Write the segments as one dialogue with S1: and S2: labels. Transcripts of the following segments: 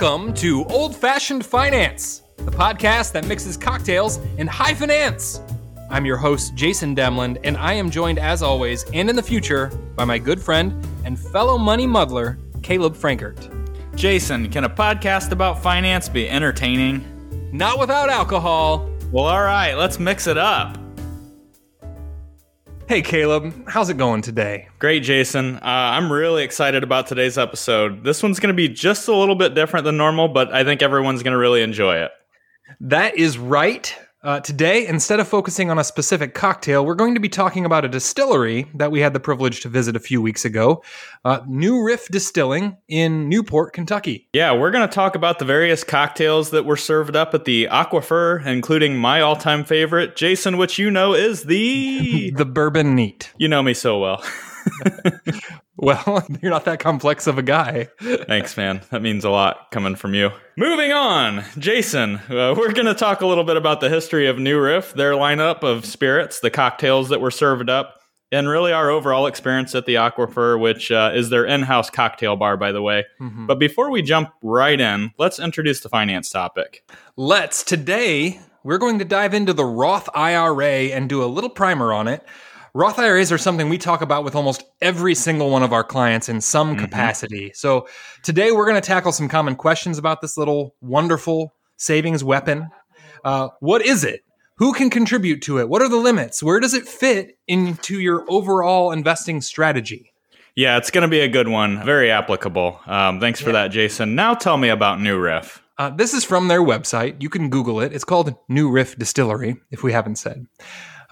S1: Welcome to Old Fashioned Finance, the podcast that mixes cocktails and high finance. I'm your host, Jason Demland, and I am joined, as always, and in the future, by my good friend and fellow money muddler, Caleb Frankert.
S2: Jason, can a podcast about finance be entertaining?
S1: Not without alcohol.
S2: Well, all right, let's mix it up.
S1: Hey, Caleb, how's it going today?
S2: Great, Jason. Uh, I'm really excited about today's episode. This one's going to be just a little bit different than normal, but I think everyone's going to really enjoy it.
S1: That is right. Uh, today, instead of focusing on a specific cocktail, we're going to be talking about a distillery that we had the privilege to visit a few weeks ago uh, New Riff Distilling in Newport, Kentucky.
S2: Yeah, we're going to talk about the various cocktails that were served up at the Aquifer, including my all time favorite, Jason, which you know is the.
S1: the Bourbon Neat.
S2: You know me so well.
S1: well, you're not that complex of a guy.
S2: Thanks, man. That means a lot coming from you. Moving on, Jason, uh, we're going to talk a little bit about the history of New Riff, their lineup of spirits, the cocktails that were served up, and really our overall experience at the Aquifer, which uh, is their in house cocktail bar, by the way. Mm-hmm. But before we jump right in, let's introduce the finance topic.
S1: Let's. Today, we're going to dive into the Roth IRA and do a little primer on it. Roth IRAs are something we talk about with almost every single one of our clients in some mm-hmm. capacity. So today we're going to tackle some common questions about this little wonderful savings weapon. Uh, what is it? Who can contribute to it? What are the limits? Where does it fit into your overall investing strategy?
S2: Yeah, it's going to be a good one. Very applicable. Um, thanks for yeah. that, Jason. Now tell me about New Riff.
S1: Uh, this is from their website. You can Google it. It's called New Riff Distillery, if we haven't said.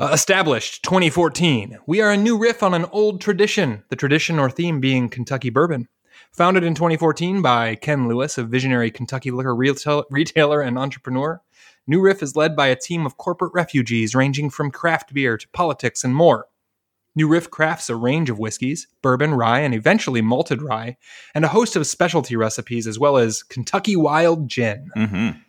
S1: Uh, established 2014. We are a new riff on an old tradition, the tradition or theme being Kentucky bourbon. Founded in 2014 by Ken Lewis, a visionary Kentucky liquor retail- retailer and entrepreneur, New Riff is led by a team of corporate refugees ranging from craft beer to politics and more. New Riff crafts a range of whiskeys, bourbon, rye, and eventually malted rye, and a host of specialty recipes as well as Kentucky Wild Gin. Mm-hmm.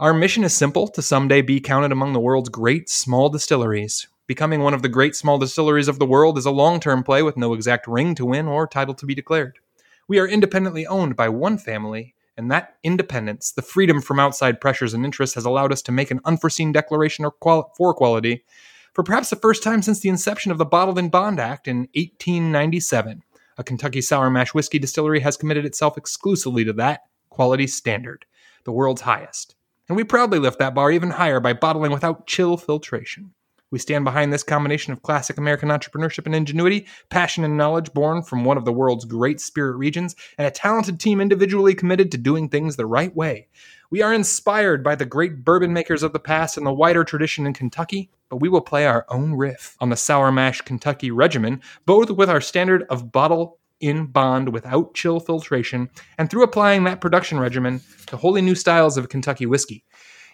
S1: Our mission is simple to someday be counted among the world's great small distilleries. Becoming one of the great small distilleries of the world is a long term play with no exact ring to win or title to be declared. We are independently owned by one family, and that independence, the freedom from outside pressures and interests, has allowed us to make an unforeseen declaration for quality for perhaps the first time since the inception of the Bottled in Bond Act in 1897. A Kentucky sour mash whiskey distillery has committed itself exclusively to that quality standard, the world's highest and we proudly lift that bar even higher by bottling without chill filtration. We stand behind this combination of classic American entrepreneurship and ingenuity, passion and knowledge born from one of the world's great spirit regions, and a talented team individually committed to doing things the right way. We are inspired by the great bourbon makers of the past and the wider tradition in Kentucky, but we will play our own riff on the Sour Mash Kentucky regimen, both with our standard of bottle in bond without chill filtration, and through applying that production regimen to wholly new styles of Kentucky whiskey.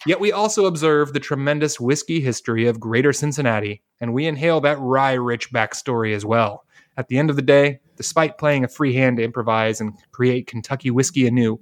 S1: Yet we also observe the tremendous whiskey history of Greater Cincinnati, and we inhale that rye rich backstory as well. At the end of the day, despite playing a free hand to improvise and create Kentucky whiskey anew,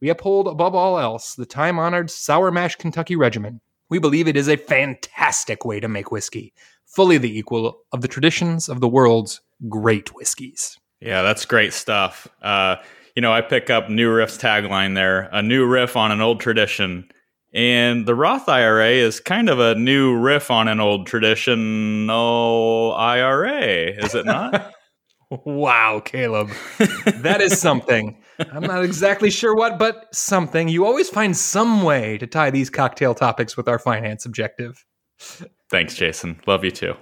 S1: we uphold above all else the time honored Sour Mash Kentucky regimen. We believe it is a fantastic way to make whiskey, fully the equal of the traditions of the world's great whiskeys.
S2: Yeah, that's great stuff. Uh, you know, I pick up New Riff's tagline there a new riff on an old tradition. And the Roth IRA is kind of a new riff on an old traditional IRA, is it not?
S1: wow, Caleb. that is something. I'm not exactly sure what, but something. You always find some way to tie these cocktail topics with our finance objective.
S2: Thanks, Jason. Love you too.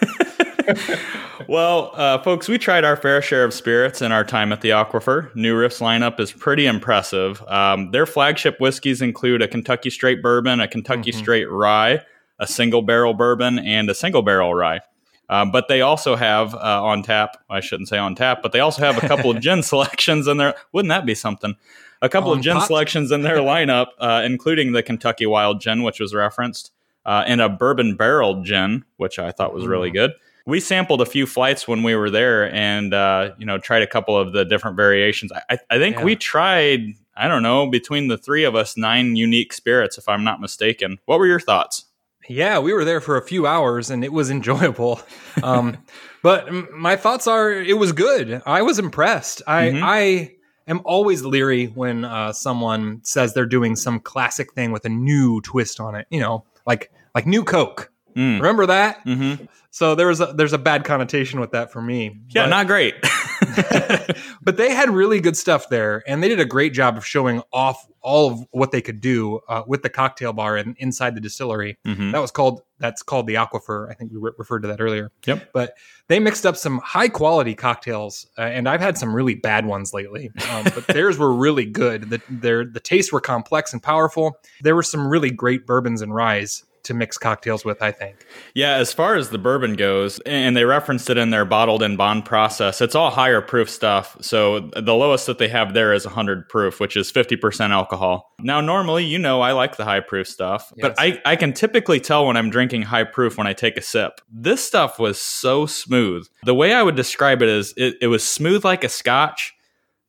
S2: well, uh, folks, we tried our fair share of spirits in our time at the Aquifer. New Riff's lineup is pretty impressive. Um, their flagship whiskeys include a Kentucky Straight Bourbon, a Kentucky mm-hmm. Straight Rye, a single barrel bourbon, and a single barrel rye. Um, but they also have uh, on tap, I shouldn't say on tap, but they also have a couple of gin selections in there. Wouldn't that be something? A couple on of gin pot? selections in their lineup, uh, including the Kentucky Wild Gin, which was referenced, uh, and a bourbon barrel gin, which I thought was really good we sampled a few flights when we were there and uh, you know tried a couple of the different variations i, I think yeah. we tried i don't know between the three of us nine unique spirits if i'm not mistaken what were your thoughts
S1: yeah we were there for a few hours and it was enjoyable um, but my thoughts are it was good i was impressed i mm-hmm. i am always leery when uh, someone says they're doing some classic thing with a new twist on it. You know, like like new Coke.
S2: Mm.
S1: Remember that?
S2: Mm-hmm.
S1: So there was a, there's a bad connotation with that for me.
S2: Yeah,
S1: But-
S2: not great.
S1: but they had really good stuff there, and they did a great job of showing off all of what they could do uh, with the cocktail bar and inside the distillery.
S2: Mhm.
S1: That was called that's called the Aquifer. I think we re- referred to that earlier.
S2: Yep.
S1: But they mixed up some high quality cocktails, uh, and I've had some really bad ones lately. Um, but theirs were really good. The their the tastes were complex and powerful. There were some really great bourbons and ryes to mix cocktails with. I think.
S2: Yeah, as far as the bourbon goes, and they referenced it in their bottled and bond process, it's all higher proof stuff. So the lowest that they have there is 100 proof, which is 50% alcohol. Now, normally, you know, I like the high proof stuff, but I, I can typically tell when I'm drinking high proof when I take a sip. This stuff was so smooth. The way I would describe it is it, it was smooth like a scotch.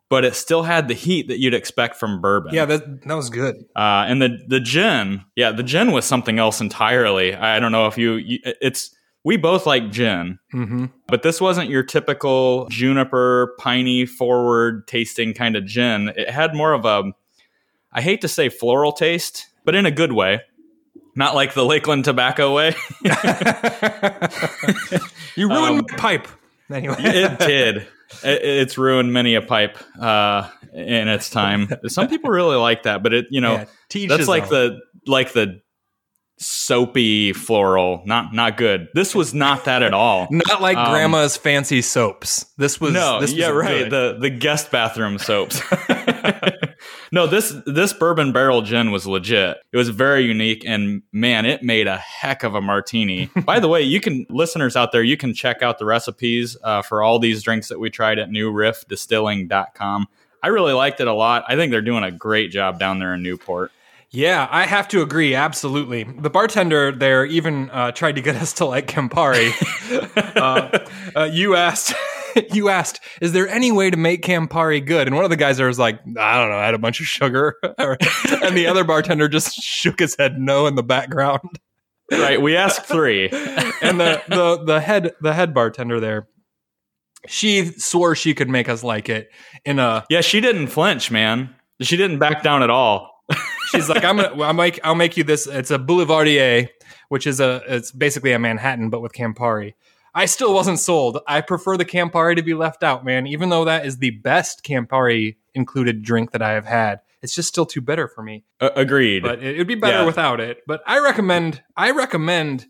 S2: But it still had the heat that you'd expect from bourbon.
S1: Yeah, that that was good.
S2: Uh, and the the gin, yeah, the gin was something else entirely. I don't know if you, you it's we both like gin,
S1: hmm
S2: but this wasn't your typical juniper, piney, forward tasting kind of gin. It had more of a, I hate to say floral taste, but in a good way, not like the Lakeland tobacco way.
S1: You ruined
S2: Um,
S1: my pipe. Anyway,
S2: it did. It, it's ruined many a pipe uh, in its time. Some people really like that, but it, you know,
S1: Yeah,
S2: that's like
S1: own.
S2: the like the soapy floral not not good. This was not that at all.
S1: Not like
S2: Um,
S1: grandma's fancy soaps. This was
S2: no
S1: This was
S2: yeah right
S1: good.
S2: the the guest bathroom soaps. No this this bourbon barrel gin was legit. It was very unique and man it made a heck of a martini. By the way you can listeners out there you can check out the recipes uh, for all these drinks that we tried at newriffdistilling.com i really liked it a lot. I think they're doing a great job down there in newport
S1: Yeah, I have to agree. Absolutely. The bartender there even uh, tried to get us to like Campari. uh, uh, you asked, you asked, is there any way to make Campari good? And one of the guys there was like, I don't know, add a bunch of sugar. and the other bartender just shook his head no in the background.
S2: right we asked three
S1: and the, the the head the head bartender there, she swore she could make us like it in a
S2: Yeah, she didn't flinch, man. She didn't back down at all.
S1: She's like, I'm gonna, I'll make, I'll make you this. It's a Boulevardier, which is a, it's basically a Manhattan, but with Campari. I still wasn't sold. I prefer the Campari to be left out, man. Even though that is the best Campari included drink that I have had, it's just still too bitter for me.
S2: A- agreed.
S1: But it, it'd be better
S2: Yeah.
S1: without it. But I recommend, I recommend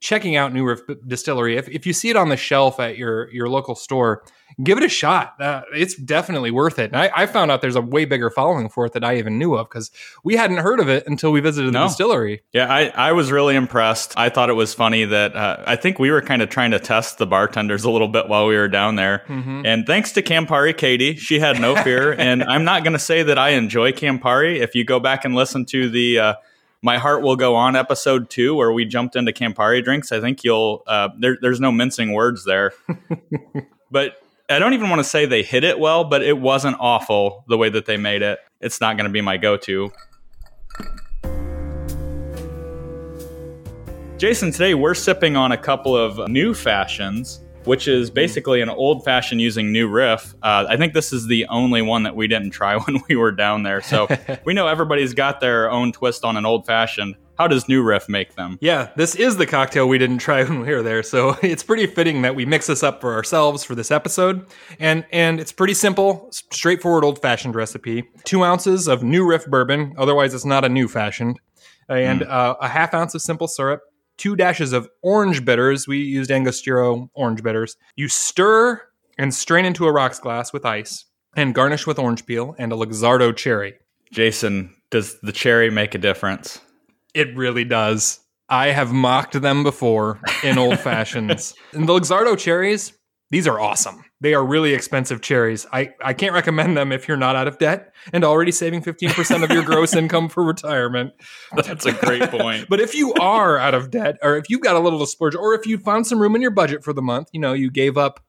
S1: checking out New Riff Distillery. If, if you see it on the shelf at your your local store, give it a shot. Uh, it's definitely worth it. And I, I found out there's a way bigger following for it that I even knew of because we hadn't heard of it until we visited the distillery.
S2: yeah, I, I was really impressed. I thought it was funny that uh, I think we were kind of trying to test the bartenders a little bit while we were down there.
S1: Mm-hmm.
S2: And thanks to Campari Katie, she had no fear. and I'm not going to say that I enjoy Campari. If you go back and listen to the uh, My Heart Will Go On episode two, where we jumped into Campari drinks, I think you'll, uh, there, there's no mincing words there. but I don't even want to say they hit it well, but it wasn't awful the way that they made it. It's not going to be my go to. Jason, today we're sipping on a couple of new fashions, which is basically an old fashioned using new riff. Uh, I think this is the only one that we didn't try when we were down there. So we know everybody's got their own twist on an old fashioned. How does new riff make them?
S1: Yeah, this is the cocktail we didn't try when we were there, so it's pretty fitting that we mix this up for ourselves for this episode. And and it's pretty simple, straightforward, old fashioned recipe. Two ounces of New Riff bourbon, otherwise it's not a new fashioned, and uh, a half ounce of simple syrup. Two dashes of orange bitters. We used Angostura orange bitters. You stir and strain into a rocks glass with ice, and garnish with orange peel and a Luxardo cherry.
S2: Jason, does the cherry make a difference?
S1: It really does. I have mocked them before in old fashions. and the Luxardo cherries, these are awesome. They are really expensive cherries. I, I can't recommend them if you're not out of debt and already saving 15% of your gross income for retirement.
S2: That's a great point.
S1: But if you are out of debt, or if you've got a little to splurge, or if you found some room in your budget for the month, you know, you gave up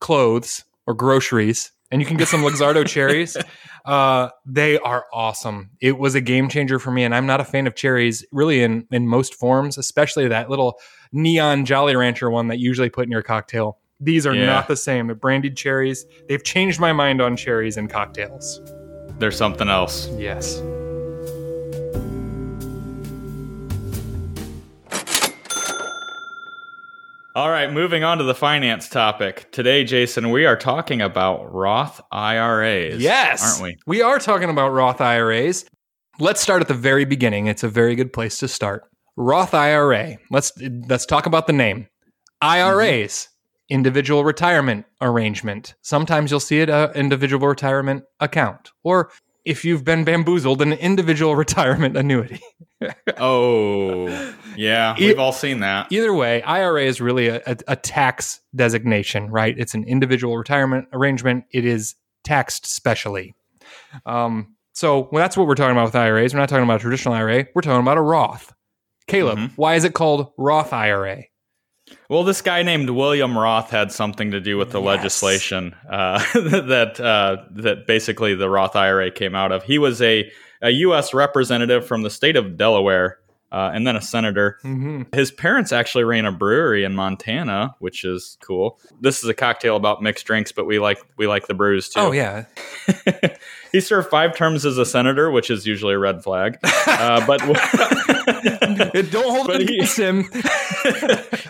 S1: clothes or groceries and you can get some Luxardo cherries, uh, they are awesome. It was a game changer for me, and I'm not a fan of cherries really in, in most forms, especially that little neon Jolly Rancher one that you usually put in your cocktail. These are
S2: Yeah.
S1: not the same. The brandied cherries, they've changed my mind on cherries and cocktails.
S2: There's something else.
S1: Yes.
S2: All right, moving on to the finance topic. Today, Jason, we are talking about Roth IRAs.
S1: Yes.
S2: Aren't we?
S1: We are talking about Roth IRAs. Let's start at the very beginning. It's a very good place to start. Roth IRA. Let's let's talk about the name. IRAs, mm-hmm. individual retirement arrangement. Sometimes you'll see it a individual retirement account or if you've been bamboozled an individual retirement annuity.
S2: Oh, yeah. We've all seen that.
S1: Either way, IRA is really a, a, a tax designation, right? It's an individual retirement arrangement. It is taxed specially. Um, so well, that's what we're talking about with IRAs. We're not talking about a traditional IRA. We're talking about a Roth. Caleb,
S2: Mhm.
S1: why is it called Roth IRA?
S2: Well, this guy named William Roth had something to do with the
S1: Yes.
S2: legislation uh, that uh, that basically the Roth IRA came out of. He was a, a U.S. representative from the state of Delaware, uh, and then a senator.
S1: Mm-hmm.
S2: His parents actually ran a brewery in Montana, which is cool. This is a cocktail about mixed drinks, but we like we like the brews too.
S1: Oh yeah,
S2: he served five terms as a senator, which is usually a red flag. Uh, but
S1: don't hold it
S2: he-
S1: against him.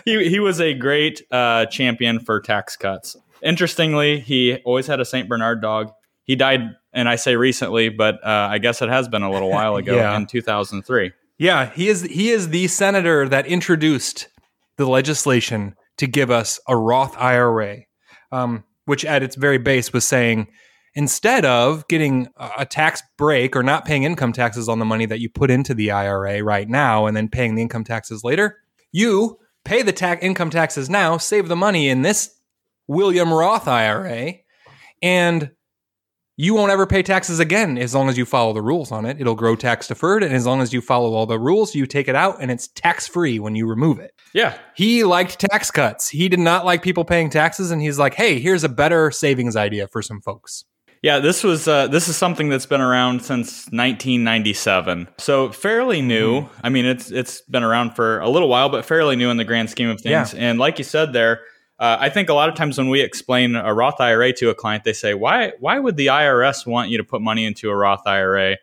S2: he he was a great uh, champion for tax cuts. Interestingly, he always had a Saint Bernard dog. He died, and I say recently, but uh, I guess it has been a little while ago
S1: Yeah.
S2: in 2003.
S1: Yeah, he is he is the senator that introduced the legislation to give us a Roth IRA, um, which at its very base was saying instead of getting a tax break or not paying income taxes on the money that you put into the IRA right now and then paying the income taxes later, you pay the tax income taxes now, save the money in this William Roth IRA, and you won't ever pay taxes again as long as you follow the rules on it. It'll grow tax deferred, and as long as you follow all the rules, you take it out, and it's tax free when you remove it.
S2: Yeah,
S1: He liked tax cuts. He did not like people paying taxes, and he's like, "Hey, here's a better savings idea for some folks."
S2: yeah. This was uh, this is something that's been around since 1997, so fairly new.
S1: Mm-hmm.
S2: I mean, it's it's been around for a little while, but fairly new in the grand scheme of things. And like you said there. Uh, I think a lot of times when we explain a Roth IRA to a client, they say, "Why? Why would the IRS want you to put money into a Roth IRA?"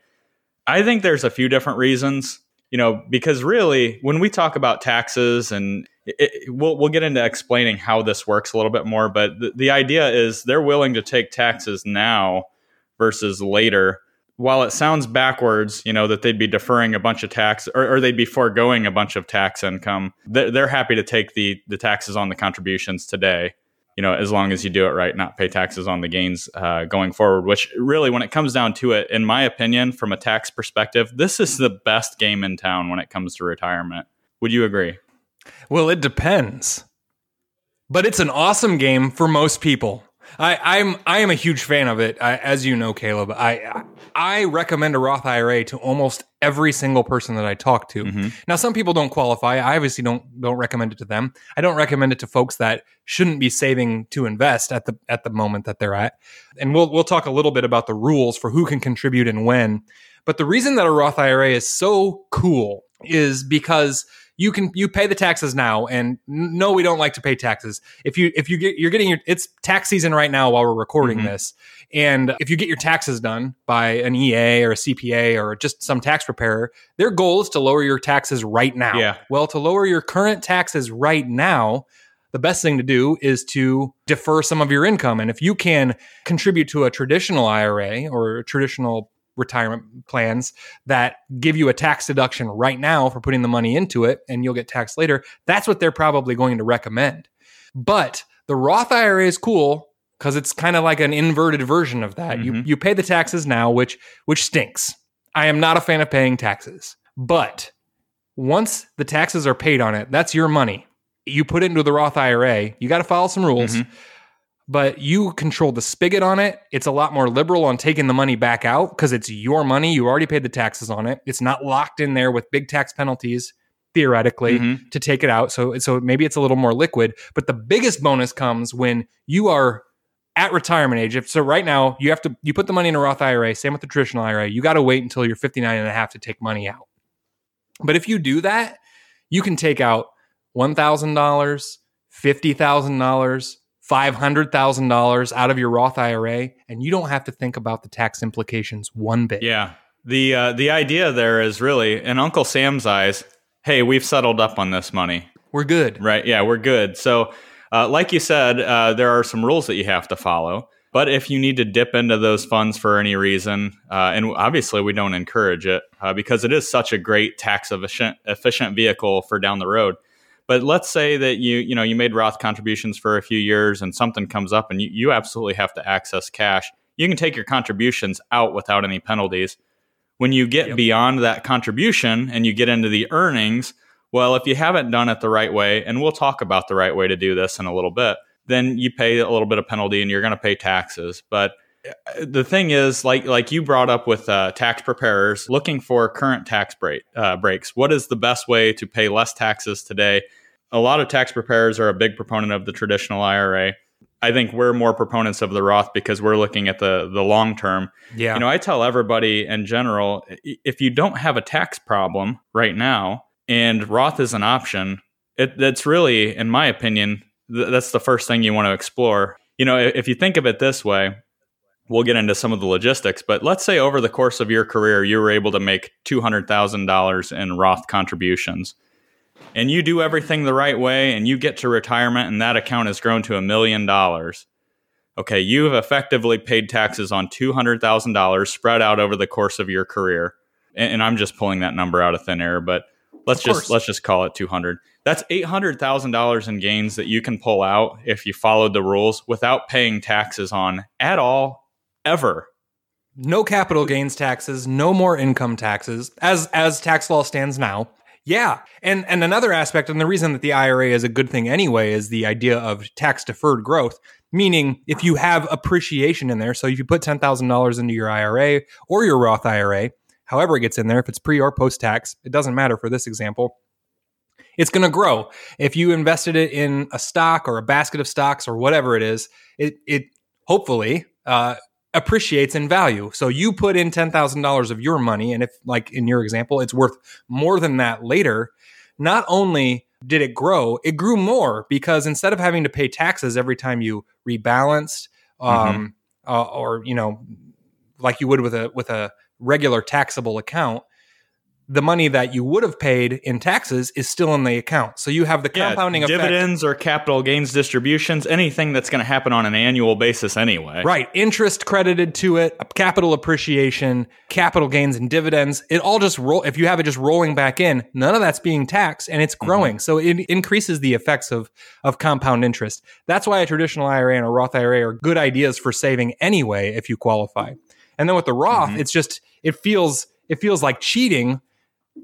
S2: I think there's a few different reasons. You know, because really, when we talk about taxes, and it, it- we'll we'll get into explaining how this works a little bit more, but the, the idea is they're willing to take taxes now versus later. While it sounds backwards, you know that they'd be deferring a bunch of tax, or, or they'd be foregoing a bunch of tax income. They're, happy to take the the taxes on the contributions today you know, as long as you do it right, not pay taxes on the gains uh, going forward. Which really, when it comes down to it, in my opinion, from a tax perspective, this is the best game in town when it comes to retirement. Would you agree?
S1: Well, it depends, but it's an awesome game for most people. I, I'm I am a huge fan of it, I, as you know, Caleb. I I recommend a Roth IRA to almost every single person that I talk to.
S2: Mhm.
S1: Now, some people don't qualify. I obviously don't don't recommend it to them. I don't recommend it to folks that shouldn't be saving to invest at the at the moment that they're at. And we'll we'll talk a little bit about the rules for who can contribute and when. But the reason that a Roth IRA is so cool is because you can you pay the taxes now and no we don't like to pay taxes if you if you get you're getting your it's tax season right now while we're recording
S2: Mhm.
S1: this and if you get your taxes done by an EA or a CPA or just some tax preparer their goal is to lower your taxes right now
S2: Yeah.
S1: well to lower your current taxes right now the best thing to do is to defer some of your income and if you can contribute to a traditional IRA or a traditional retirement plans that give you a tax deduction right now for putting the money into it and you'll get taxed later, that's what they're probably going to recommend. But the Roth IRA is cool because it's kind of like an inverted version of that. You
S2: Mhm.
S1: you pay the taxes now, which which stinks. I am not a fan of paying taxes. But once the taxes are paid on it, that's your money. You put it into the Roth IRA, you got to follow some rules.
S2: Mhm
S1: but you control the spigot on it. It's a lot more liberal on taking the money back out because it's your money. You already paid the taxes on it. It's not locked in there with big tax penalties theoretically
S2: mm-hmm.
S1: to take it out. So so maybe it's a little more liquid, but the biggest bonus comes when you are at retirement age. If so right now you have to you put the money in a Roth IRA, same with the traditional IRA. You got to wait until you're 59 and a half to take money out. But if you do that, you can take out $1,000, $50,000, $500,000 out of your Roth IRA and you don't have to think about the tax implications one bit.
S2: Yeah. The uh, the idea there is really in Uncle Sam's eyes, hey, we've settled up on this money.
S1: We're good.
S2: Right. Yeah, we're good. So, uh, like you said, uh, there are some rules that you have to follow. But if you need to dip into those funds for any reason, uh, and obviously we don't encourage it uh, because it is such a great tax efficient, efficient vehicle for down the road. But let's say that you you know you made Roth contributions for a few years and something comes up and you, you absolutely have to access cash. You can take your contributions out without any penalties. When you get yep. beyond that contribution and you get into the earnings, well, if you haven't done it the right way, and we'll talk about the right way to do this in a little bit, then you pay a little bit of penalty and you're going to pay taxes. But the thing is, like like you brought up with uh, tax preparers, looking for current tax break, uh, breaks. What is the best way to pay less taxes today? A lot of tax preparers are a big proponent of the traditional IRA. I think we're more proponents of the Roth because we're looking at the the long term.
S1: Yeah.
S2: You know, I tell everybody in general, if you don't have a tax problem right now and Roth is an option, it, that's really, in my opinion, th- that's the first thing you want to explore. You know, if you think of it this way, we'll get into some of the logistics, but let's say over the course of your career, you were able to make $200,000 in Roth contributions and you do everything the right way and you get to retirement and that account has grown to a million dollars. Okay, you've effectively paid taxes on $200,000 spread out over the course of your career. And, and, I'm just pulling that number out of thin air, but let's just let's just call it 200. That's $800,000 in gains that you can pull out if you followed the rules without paying taxes on at all ever.
S1: No capital gains taxes, no more income taxes as as tax law stands now. Yeah. And and another aspect and the reason that the IRA is a good thing anyway is the idea of tax deferred growth, meaning if you have appreciation in there, so if you put $10,000 into your IRA or your Roth IRA, however it gets in there, if it's pre or post tax, it doesn't matter for this example. It's going to grow. If you invested it in a stock or a basket of stocks or whatever it is, it it hopefully uh, appreciates in value. So you put in $10,000 of your money and if like in your example it's worth more than that later, not only did it grow, it grew more because instead of having to pay taxes every time you rebalanced um, mm-hmm. uh, or you know like you would with a with a regular taxable account, the money that you would have paid in taxes is still in the account. So you have the compounding
S2: yeah,
S1: dividends
S2: effect. or capital gains distributions, anything that's going to happen on an annual basis anyway.
S1: Right. Interest credited to it, capital appreciation, capital gains and dividends. It all just roll if you have it just rolling back in, none of that's being taxed and it's mm-hmm. growing. Mm-hmm. So it increases the effects of of compound interest. That's why a traditional IRA and a Roth IRA are good ideas for saving anyway if you qualify. And then with the Roth, mm-hmm. it's just it feels it feels like cheating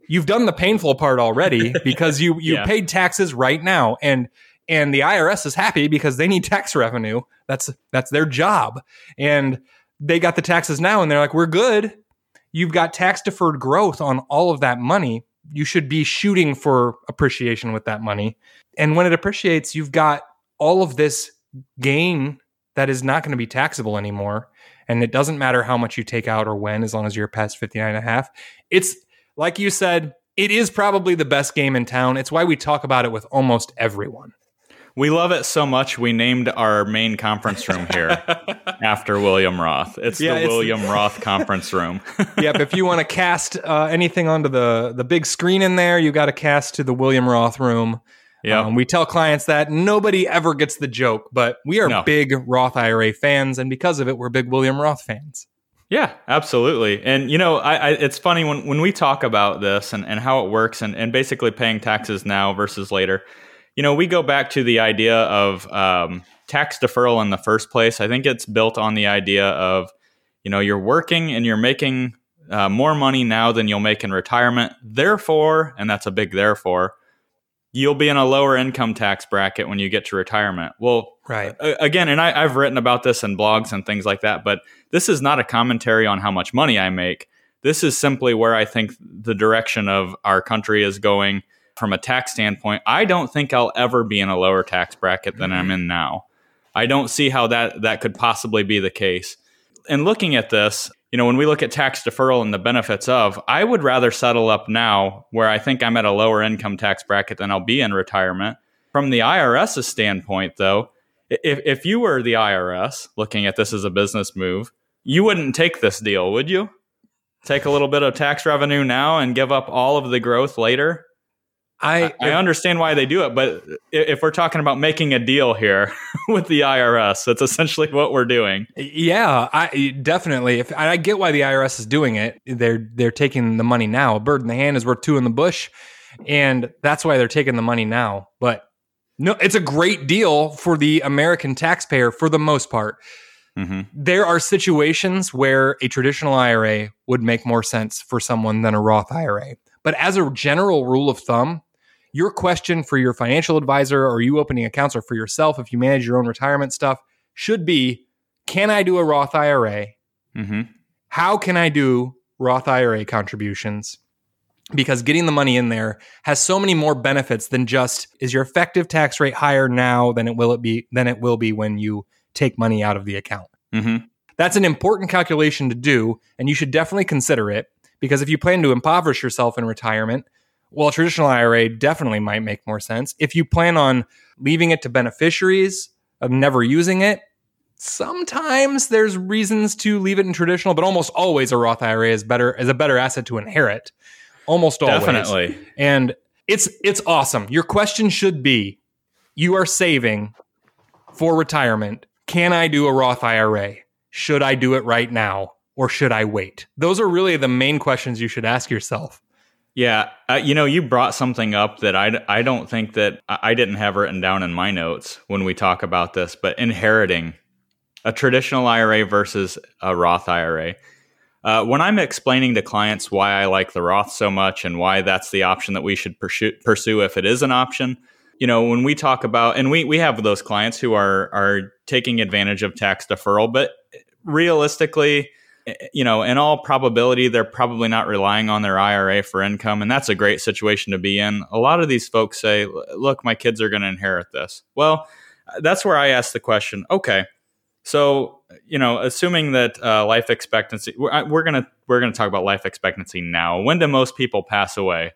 S1: you've done the painful part already because you you yeah. paid taxes right now and and the IRS is happy because they need tax revenue. That's that's their job. And they got the taxes now and they're like, "We're good. You've got tax deferred growth on all of that money. You should be shooting for appreciation with that money." And when it appreciates, you've got all of this gain that is not going to be taxable anymore. And it doesn't matter how much you take out or when, as long as you're past 59 and a half. It's like you said, it is probably the best game in town. It's why we talk about it with almost everyone.
S2: We love it so much we named our main conference room here after William Roth. It's yeah, the it's, William Roth conference room.
S1: yep. If you want to cast uh, anything onto the the big screen in there, you got to cast to the William Roth room. Yeah. Um, we tell clients that nobody ever gets the joke, but we are no. big Roth IRA fans, and because of it, we're big William Roth fans.
S2: Yeah, absolutely. And you know, I, I, it's funny when, when we talk about this and, and how it works and, and basically paying taxes now versus later, you know, we go back to the idea of um, tax deferral in the first place. I think it's built on the idea of, you know, you're working and you're making uh, more money now than you'll make in retirement. Therefore, and that's a big therefore, you'll be in a lower income tax bracket when you get to retirement. Well,
S1: right.
S2: again, and I, I've written about this in blogs and things like that, but this is not a commentary on how much money I make. This is simply where I think the direction of our country is going from a tax standpoint. I don't think I'll ever be in a lower tax bracket than mm-hmm. I'm in now. I don't see how that that could possibly be the case. And looking at this, you know, when we look at tax deferral and the benefits of, I would rather settle up now where I think I'm at a lower income tax bracket than I'll be in retirement. From the IRS's standpoint, though, if, if you were the IRS looking at this as a business move, you wouldn't take this deal, would you? Take a little bit of tax revenue now and give up all of the growth later? I, I understand why they do it, but if we're talking about making a deal here with the IRS, that's essentially what we're doing.
S1: Yeah, I definitely. If I get why the IRS is doing it, they're they're taking the money now. A bird in the hand is worth two in the bush, and that's why they're taking the money now. But no, it's a great deal for the American taxpayer for the most part. Mm-hmm. There are situations where a traditional IRA would make more sense for someone than a Roth IRA. But as a general rule of thumb, your question for your financial advisor or you opening accounts or for yourself, if you manage your own retirement stuff, should be Can I do a Roth IRA? Mm-hmm. How can I do Roth IRA contributions? Because getting the money in there has so many more benefits than just is your effective tax rate higher now than it will it be than it will be when you take money out of the account. Mm-hmm. That's an important calculation to do, and you should definitely consider it because if you plan to impoverish yourself in retirement, well, a traditional IRA definitely might make more sense. If you plan on leaving it to beneficiaries of never using it, sometimes there's reasons to leave it in traditional, but almost always a Roth IRA is better as a better asset to inherit. Almost always.
S2: Definitely.
S1: And it's it's awesome. Your question should be you are saving for retirement. Can I do a Roth IRA? Should I do it right now or should I wait? Those are really the main questions you should ask yourself.
S2: Yeah, uh, you know, you brought something up that I, I don't think that I didn't have written down in my notes when we talk about this, but inheriting a traditional IRA versus a Roth IRA. Uh, when I'm explaining to clients why I like the Roth so much and why that's the option that we should pursue, pursue if it is an option, you know, when we talk about, and we, we have those clients who are are taking advantage of tax deferral, but realistically, eh, eh, you know, in all probability, they're probably not relying on their IRA for income. And that's a great situation to be in. A lot of these folks say, look, my kids are going to inherit this. Well, uh, that's where I ask the question okay, so, you know, assuming that uh, life expectancy, we're, we're going to we're going to talk about life expectancy now. When do most people pass away?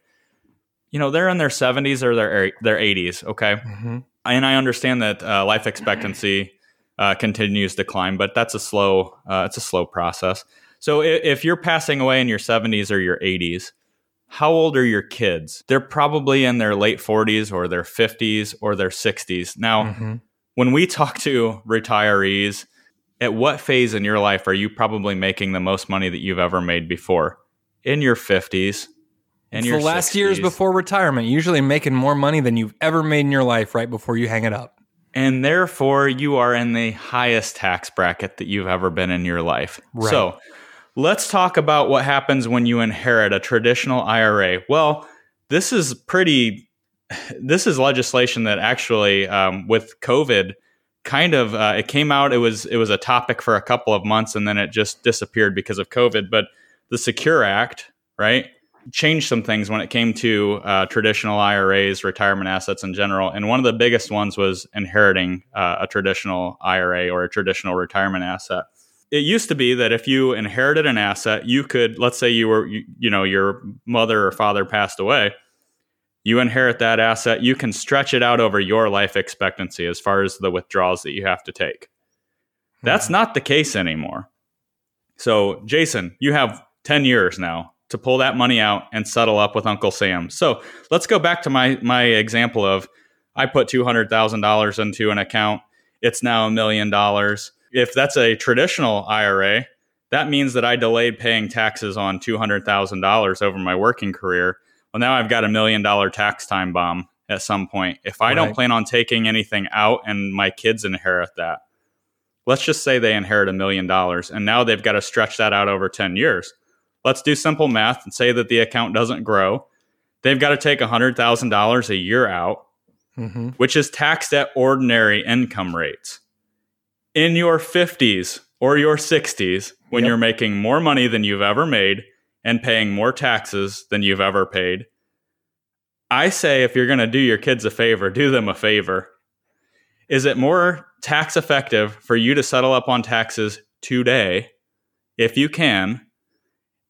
S2: You know, they're in their 70s or their their 80s, okay? Mm-hmm. And I understand that uh, life expectancy uh, continues to climb, but that's a slow uh, it's a slow process. So if, if you're passing away in your 70s or your 80s, how old are your kids? They're probably in their late 40s or their 50s or their 60s. Now, mm-hmm. when we talk to retirees, at what phase in your life are you probably making the most money that you've ever made before? In your 50s,
S1: it's your the last 60s. years before retirement, usually making more money than you've ever made in your life right before you hang it up
S2: and therefore you are in the highest tax bracket that you've ever been in your life. Right. So, let's talk about what happens when you inherit a traditional IRA. Well, this is pretty. This is legislation that actually, um, with COVID, kind of uh, it came out. It was it was a topic for a couple of months, and then it just disappeared because of COVID. But the Secure Act, right? Changed some things when it came to uh, traditional IRAs, retirement assets in general. And one of the biggest ones was inheriting uh, a traditional IRA or a traditional retirement asset. It used to be that if you inherited an asset, you could, let's say you were, you, you know, your mother or father passed away, you inherit that asset, you can stretch it out over your life expectancy as far as the withdrawals that you have to take. That's mm-hmm. not the case anymore. So, Jason, you have 10 years now to pull that money out and settle up with Uncle Sam. So let's go back to my my example of I put two hundred thousand dollars into an account. It's now a million dollars. If that's a traditional IRA, that means that I delayed paying taxes on two hundred thousand dollars over my working career. Well, now I've got a million dollar tax time bomb at some point. If I right. don't plan on taking anything out and my kids inherit that, let's just say they inherit a million dollars and now they've got to stretch that out over 10 years let's do simple math and say that the account doesn't grow. They've got to take $100,000 a year out, mm-hmm. which is taxed at ordinary income rates. In your 50s or your 60s, when yep. you're making more money than you've ever made and paying more taxes than you've ever paid, I say if you're going to do your kids a favor, do them a favor. Is it more tax effective for you to settle up on taxes today, if you can,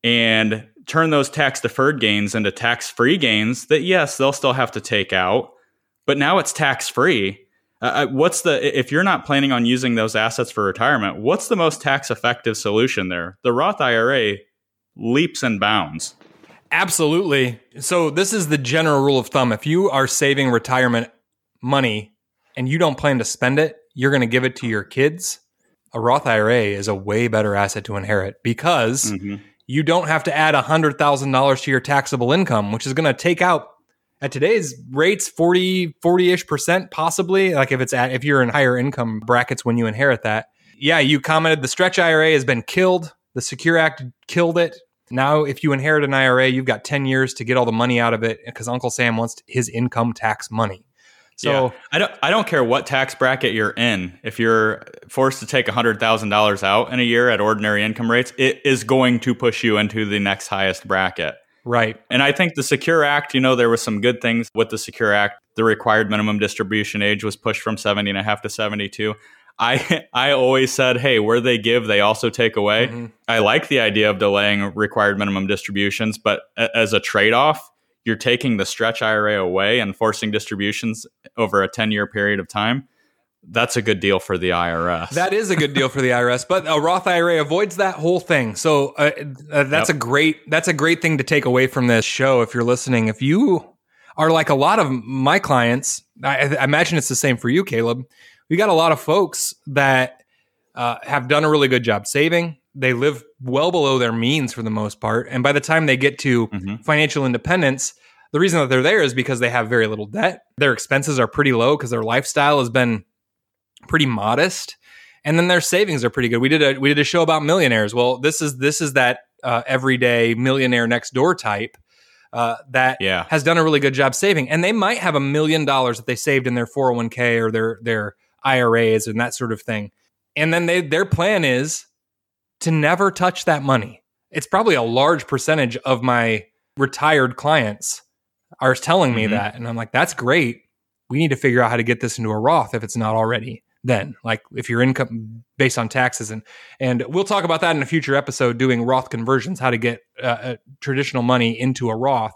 S2: and turn those tax deferred gains into tax free gains that, yes, they'll still have to take out, but now it's tax free. Uh, what's the if you're not planning on using those assets for retirement? What's the most tax effective solution there? The Roth IRA leaps and bounds.
S1: Absolutely. So this is the general rule of thumb. If you are saving retirement money and you don't plan to spend it, you're going to give it to your kids. A Roth IRA is a way better asset to inherit because mm-hmm. You don't have to add $100,000 to your taxable income, which is going to take out at today's rates 40 40ish percent possibly. Like if it's at if you're in higher income brackets when you inherit that. Yeah you commented the stretch ira has been killed. The secure act killed it. Now if you inherit an ira you've got 10 years to get all the money out of it because uncle sam wants his income tax money so yeah.
S2: I don't I don't care what tax bracket you're in. If you're forced to take $100,000 out in a year at ordinary income rates, it is going to push you into the next highest bracket.
S1: Right.
S2: And I think the Secure Act, you know, there was some good things with the Secure Act. The required minimum distribution age was pushed from 70 and a half to 72. I I always said, hey, where they give, they also take away. Mm-hmm. I like the idea of delaying required minimum distributions, but as a trade-off, you're taking the stretch IRA away and forcing distributions over a 10-year period of time that's a good deal for the IRS.
S1: That is a good deal for the IRS, but a Roth IRA avoids that whole thing. So uh, uh, that's yep. a great that's a great thing to take away from this show. If you're listening, if you are like a lot of my clients, I, I imagine it's the same for you, Caleb. We got a lot of folks that uh, have done a really good job saving. They live well below their means for the most part, and by the time they get to mm-hmm. financial independence, the reason that they're there is because they have very little debt. Their expenses are pretty low because their lifestyle has been pretty modest, and then their savings are pretty good. We did a we did a show about millionaires. Well, this is this is that uh, everyday millionaire next door type. Uh, that yeah. has done a really good job saving, and they might have a million dollars that they saved in their 401k or their their IRAs and that sort of thing. And then they their plan is to never touch that money. It's probably a large percentage of my retired clients are telling me mm-hmm. that, and I'm like, that's great. We need to figure out how to get this into a Roth if it's not already then like if your income based on taxes and and we'll talk about that in a future episode doing roth conversions how to get uh, uh, traditional money into a roth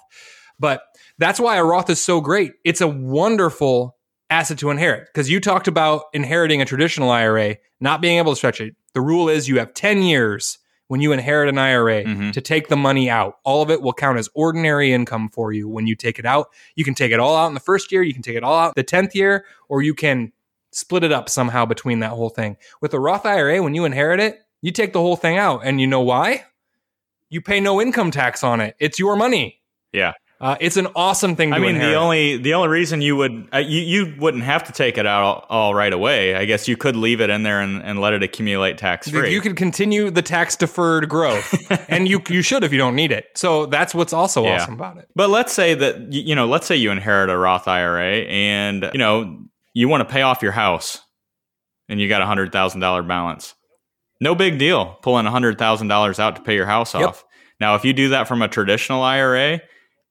S1: but that's why a roth is so great it's a wonderful asset to inherit because you talked about inheriting a traditional ira not being able to stretch it the rule is you have 10 years when you inherit an IRA mm-hmm. to take the money out. All of it will count as ordinary income for you when you take it out. You can take it all out in the first year, you can take it all out the 10th year, or you can split it up somehow between that whole thing. With a Roth IRA, when you inherit it, you take the whole thing out. And you know why? You pay no income tax on it. It's your money.
S2: Yeah.
S1: Uh, it's an awesome thing. To do. I
S2: mean,
S1: inherit.
S2: the only the only reason you would uh, you you wouldn't have to take it out all, all right away. I guess you could leave it in there and, and let it accumulate tax free.
S1: You could continue the tax deferred growth, and you you should if you don't need it. So that's what's also yeah. awesome about it.
S2: But let's say that you know, let's say you inherit a Roth IRA, and you know you want to pay off your house and you got a hundred thousand dollar balance. No big deal pulling a hundred thousand dollars out to pay your house yep. off. Now, if you do that from a traditional IRA,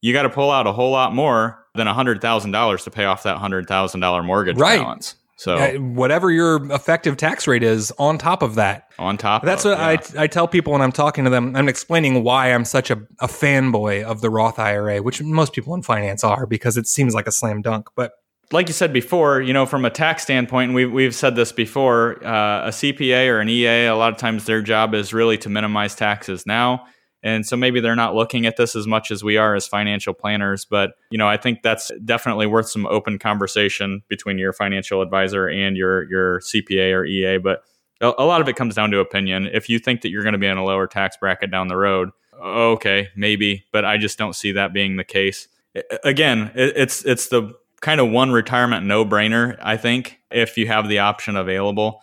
S2: you got to pull out a whole lot more than a hundred thousand dollars to pay off that hundred thousand dollar mortgage right. balance. So uh,
S1: whatever your effective tax rate is on top of that.
S2: On top
S1: That's
S2: of,
S1: what yeah. I, I tell people when I'm talking to them. I'm explaining why I'm such a, a fanboy of the Roth IRA, which most people in finance are because it seems like a slam dunk. But
S2: like you said before, you know, from a tax standpoint, we've, we've said this before, uh, a CPA or an EA, a lot of times their job is really to minimize taxes now. And so maybe they're not looking at this as much as we are as financial planners. But, you know, I think that's definitely worth some open conversation between your financial advisor and your, your CPA or EA. But a, lot of it comes down to opinion. If you think that you're going to be in a lower tax bracket down the road, okay, maybe. But I just don't see that being the case. Again, it's it's the kind of one retirement no brainer, I think, if you have the option available.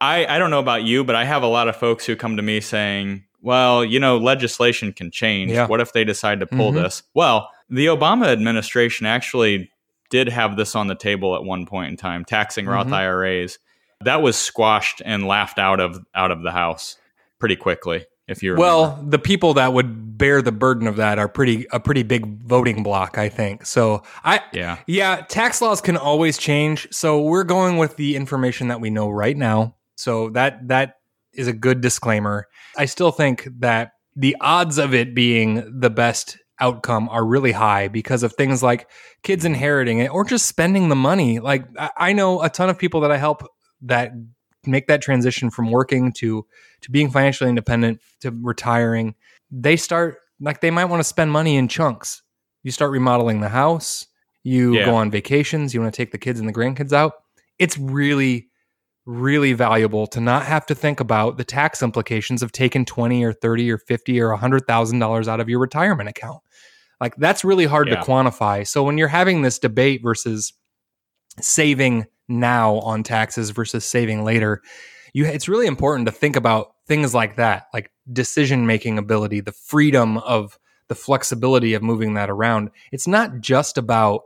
S2: I, I don't know about you, but I have a lot of folks who come to me saying, well, you know, legislation can change. Yeah. What if they decide to pull mm-hmm. this? Well, the Obama administration actually did have this on the table at one point in time, taxing Roth mm-hmm. IRAs. That was squashed and laughed out of out of the House pretty quickly if you
S1: well the people that would bear the burden of that are pretty a pretty big voting block i think so i yeah yeah tax laws can always change so we're going with the information that we know right now so that that is a good disclaimer i still think that the odds of it being the best outcome are really high because of things like kids inheriting it or just spending the money. Like I know a ton of people that I help that make that transition from working to to being financially independent to retiring. They start like they might want to spend money in chunks. You start remodeling the house, you
S2: Yeah.
S1: go on vacations, you want to take the kids and the grandkids out. It's really really valuable to not have to think about the tax implications of taking 20 or 30 or 50 or $100,000 out of your retirement account. Like that's really hard
S2: Yeah.
S1: to quantify. So when you're having this debate versus saving now on taxes versus saving later, you it's really important to think about things like that, like decision making ability, the freedom of the flexibility of moving that around. It's not just about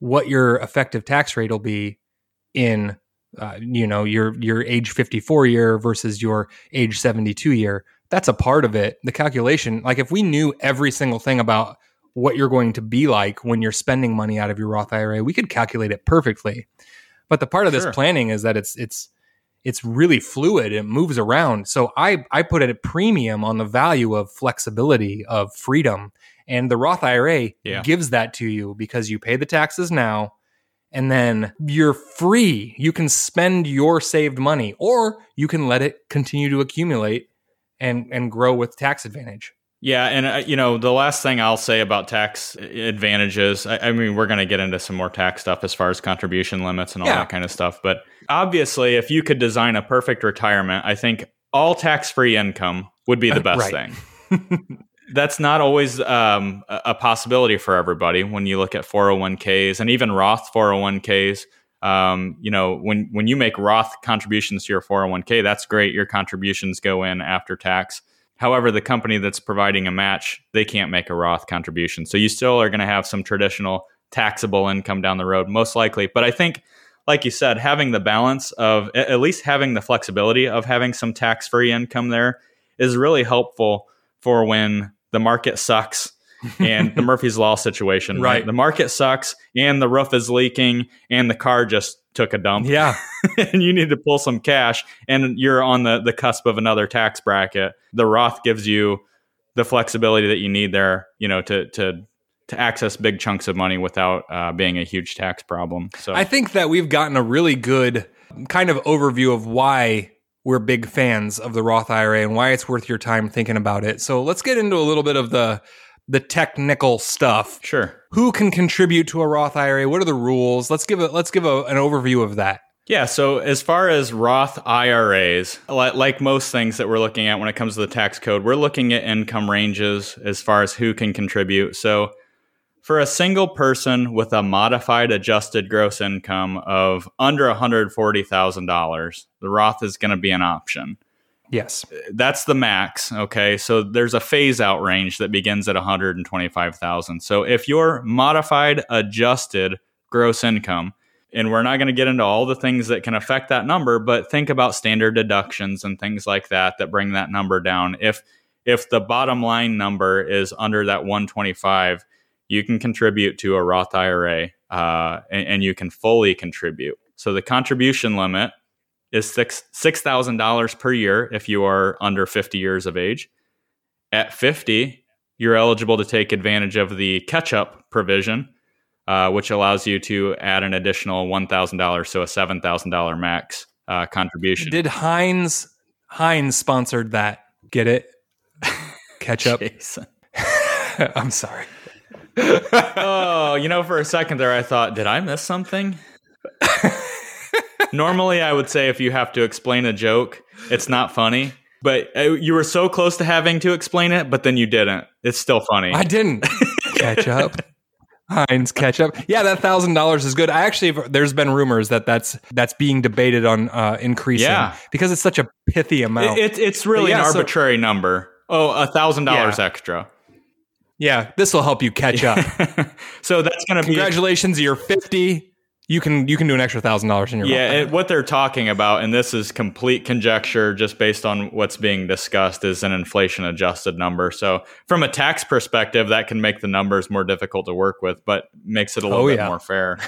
S1: what your effective tax rate will be in uh, you know your your age 54 year versus your age 72 year that's a part of it. The calculation like if we knew every single thing about what you're going to be like when you're spending money out of your Roth IRA we could calculate it perfectly. But the part of this planning is that it's it's it's really fluid. It moves around. So i i put a premium on the value of flexibility of freedom. And the Roth IRA
S2: Yeah.
S1: gives that to you because you pay the taxes now and then you're free. You can spend your saved money or you can let it continue to accumulate and and grow with tax advantage.
S2: Yeah, and uh, you know the last thing I'll say about tax advantages. I, I mean, we're going to get into some more tax stuff as far as contribution limits and all
S1: Yeah.
S2: that kind of stuff. But obviously, if you could design a perfect retirement, I think all tax-free income would be the
S1: Uh,
S2: best
S1: right.
S2: thing. That's not always um, a possibility for everybody. When you look at 401ks and even Roth 401ks, um, you know, when when you make Roth contributions to your 401k, that's great. Your contributions go in after tax. However, the company that's providing a match, they can't make a Roth contribution. So you still are going to have some traditional taxable income down the road, most likely. But I think, like you said, having the balance of at least having the flexibility of having some tax free income there is really helpful for when the market sucks and the Murphy's Law situation. Right.
S1: Right.
S2: The market sucks and the roof is leaking and the car just took a dump
S1: Yeah.
S2: and you need to pull some cash and you're on the, the cusp of another tax bracket, the Roth gives you the flexibility that you need there, you know, to to to access big chunks of money without uh, being a huge tax problem. So
S1: I think that we've gotten a really good kind of overview of why we're big fans of the Roth IRA and why it's worth your time thinking about it. So let's get into a little bit of the the technical stuff.
S2: sure.
S1: Who can contribute to a Roth IRA? What are the rules? Let's give a let's give a, an overview of that.
S2: Yeah. So as far as Roth IRAs, like most things that we're looking at when it comes to the tax code, we're looking at income ranges as far as who can contribute. So for a single person with a modified adjusted gross income of under $140,000, the Roth is going to be an option.
S1: Yes.
S2: That's the max. Okay. So there's a phase out range that begins at 125,000. So if your modified adjusted gross income, and we're not going to get into all the things that can affect that number, but think about standard deductions and things like that that bring that number down. If if the bottom line number is under that 125, you can contribute to a Roth IRA, uh, and, and you can fully contribute. So the contribution limit is six six thousand dollars per year if you are under 50 years of age. At 50, you're eligible to take advantage of the catch-up provision, uh, which allows you to add an additional one thousand dollars, so a seven thousand dollar max uh, contribution.
S1: Did Heinz Heinz sponsored that? Get it? Catch
S2: up.
S1: I'm sorry.
S2: Oh, you know, for a second there, I thought, did I miss something? Normally, I would say if you have to explain a joke, it's not funny. But uh, you were so close to having to explain it, but then you didn't. It's still funny.
S1: I didn't. ketchup. Heinz ketchup. Yeah, that thousand dollars is good. I actually, there's been rumors that that's that's being debated on uh, increasing.
S2: Yeah.
S1: because it's such a pithy amount.
S2: It, it, it's really
S1: yeah,
S2: an
S1: so-
S2: arbitrary number. Oh, a thousand dollars extra.
S1: Yeah, this will help you catch up.
S2: so that's going to be
S1: Congratulations, you're 50. You can you can do an extra thousand dollars in your
S2: Yeah, it, what they're talking about, and this is complete conjecture just based on what's being discussed, is an inflation adjusted number. So, from a tax perspective, that can make the numbers more difficult to work with, but makes it a little
S1: Oh,
S2: bit
S1: yeah.
S2: more fair.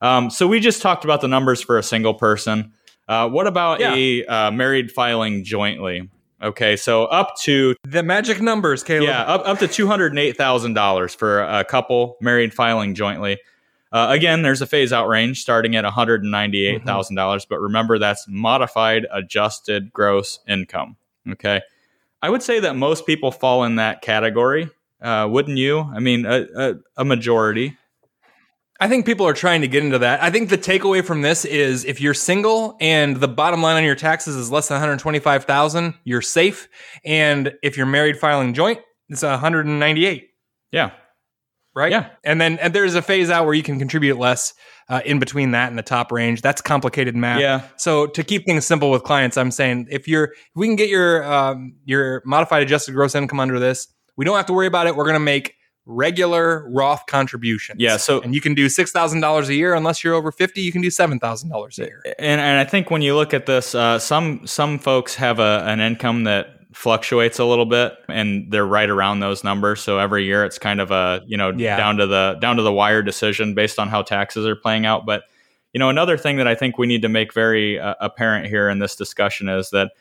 S2: Um, so, we just talked about the numbers for a single person. Uh, what about
S1: Yeah.
S2: a uh, married filing jointly? Okay, so up to
S1: The magic numbers, Caleb.
S2: yeah, up, up to two hundred and eight thousand dollars for a couple married filing jointly. Uh, again, there's a phase out range starting at one hundred and ninety eight thousand dollars, but remember that's modified adjusted gross income. Okay, I would say that most people fall in that category. Uh, wouldn't you? I mean, a, a, a majority.
S1: I think people are trying to get into that. I think the takeaway from this is if you're single and the bottom line on your taxes is less than 125,000, you're safe. And if you're married filing joint, it's 198,
S2: Yeah,
S1: right?
S2: Yeah.
S1: And then and there's a phase out where you can contribute less uh, in between that and the top range. That's complicated math.
S2: Yeah.
S1: So to keep things simple with clients, I'm saying if you're if we can get your um, your modified adjusted gross income under this, we don't have to worry about it. We're going to make regular Roth contributions.
S2: Yeah, so-
S1: and you can do six thousand dollars a year. Unless you're over fifty, you can do seven thousand dollars a year.
S2: and and I think when you look at this, uh, some some folks have a, an income that fluctuates a little bit, and they're right around those numbers. So every year, it's kind of a you know
S1: Yeah.
S2: down to the down to the wire decision based on how taxes are playing out. But you know, another thing that I think we need to make very uh, apparent here in this discussion is that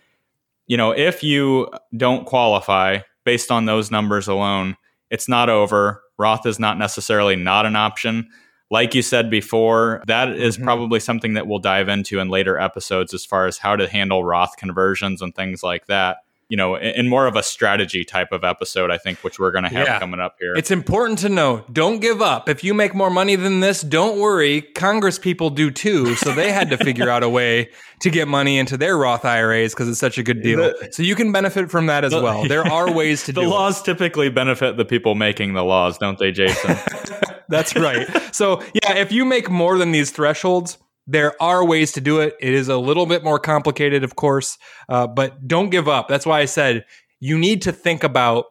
S2: you know if you don't qualify based on those numbers alone, it's not over. Roth is not necessarily not an option. Like you said before, that is
S1: Mhm.
S2: probably something that we'll dive into in later episodes as far as how to handle Roth conversions and things like that. You know, in, in more of a strategy type of episode, I think, which we're going to have
S1: Yeah.
S2: coming up here.
S1: It's important to know. Don't give up. If you make more money than this, don't worry. Congress people do too, so they had to figure out a way to get money into their Roth IRAs because it's such a good deal.
S2: The-
S1: so you can benefit from that as
S2: The-
S1: well. There are ways to
S2: the
S1: do it.
S2: laws typically benefit the people making the laws, don't they, Jason?
S1: That's right. So, yeah, if you make more than these thresholds, there are ways to do it. It is a little bit more complicated, of course, uh, but don't give up. That's why I said you need to think about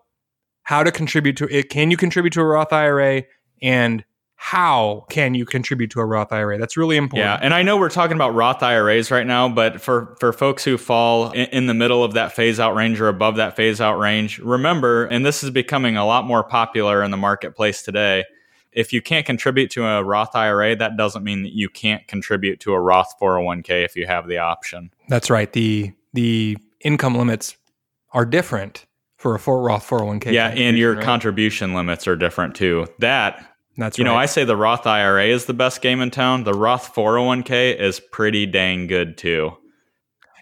S1: how to contribute to it. Can you contribute to a Roth IRA? And how can you contribute to a Roth IRA? That's really important.
S2: Yeah, and I know we're talking about Roth IRAs right now, but for for folks who fall in, in the middle of that phase out range or above that phase out range, remember, and this is becoming a lot more popular in the marketplace today. If you can't contribute to a Roth IRA, that doesn't mean that you can't contribute to a Roth 401k if you have the option.
S1: That's right. The the income limits are different for a for Roth 401k.
S2: yeah, and your
S1: contribution, right?
S2: contribution limits are different too. That
S1: That's
S2: you know. I say the Roth IRA is the best game in town. The Roth 401k is pretty dang good too.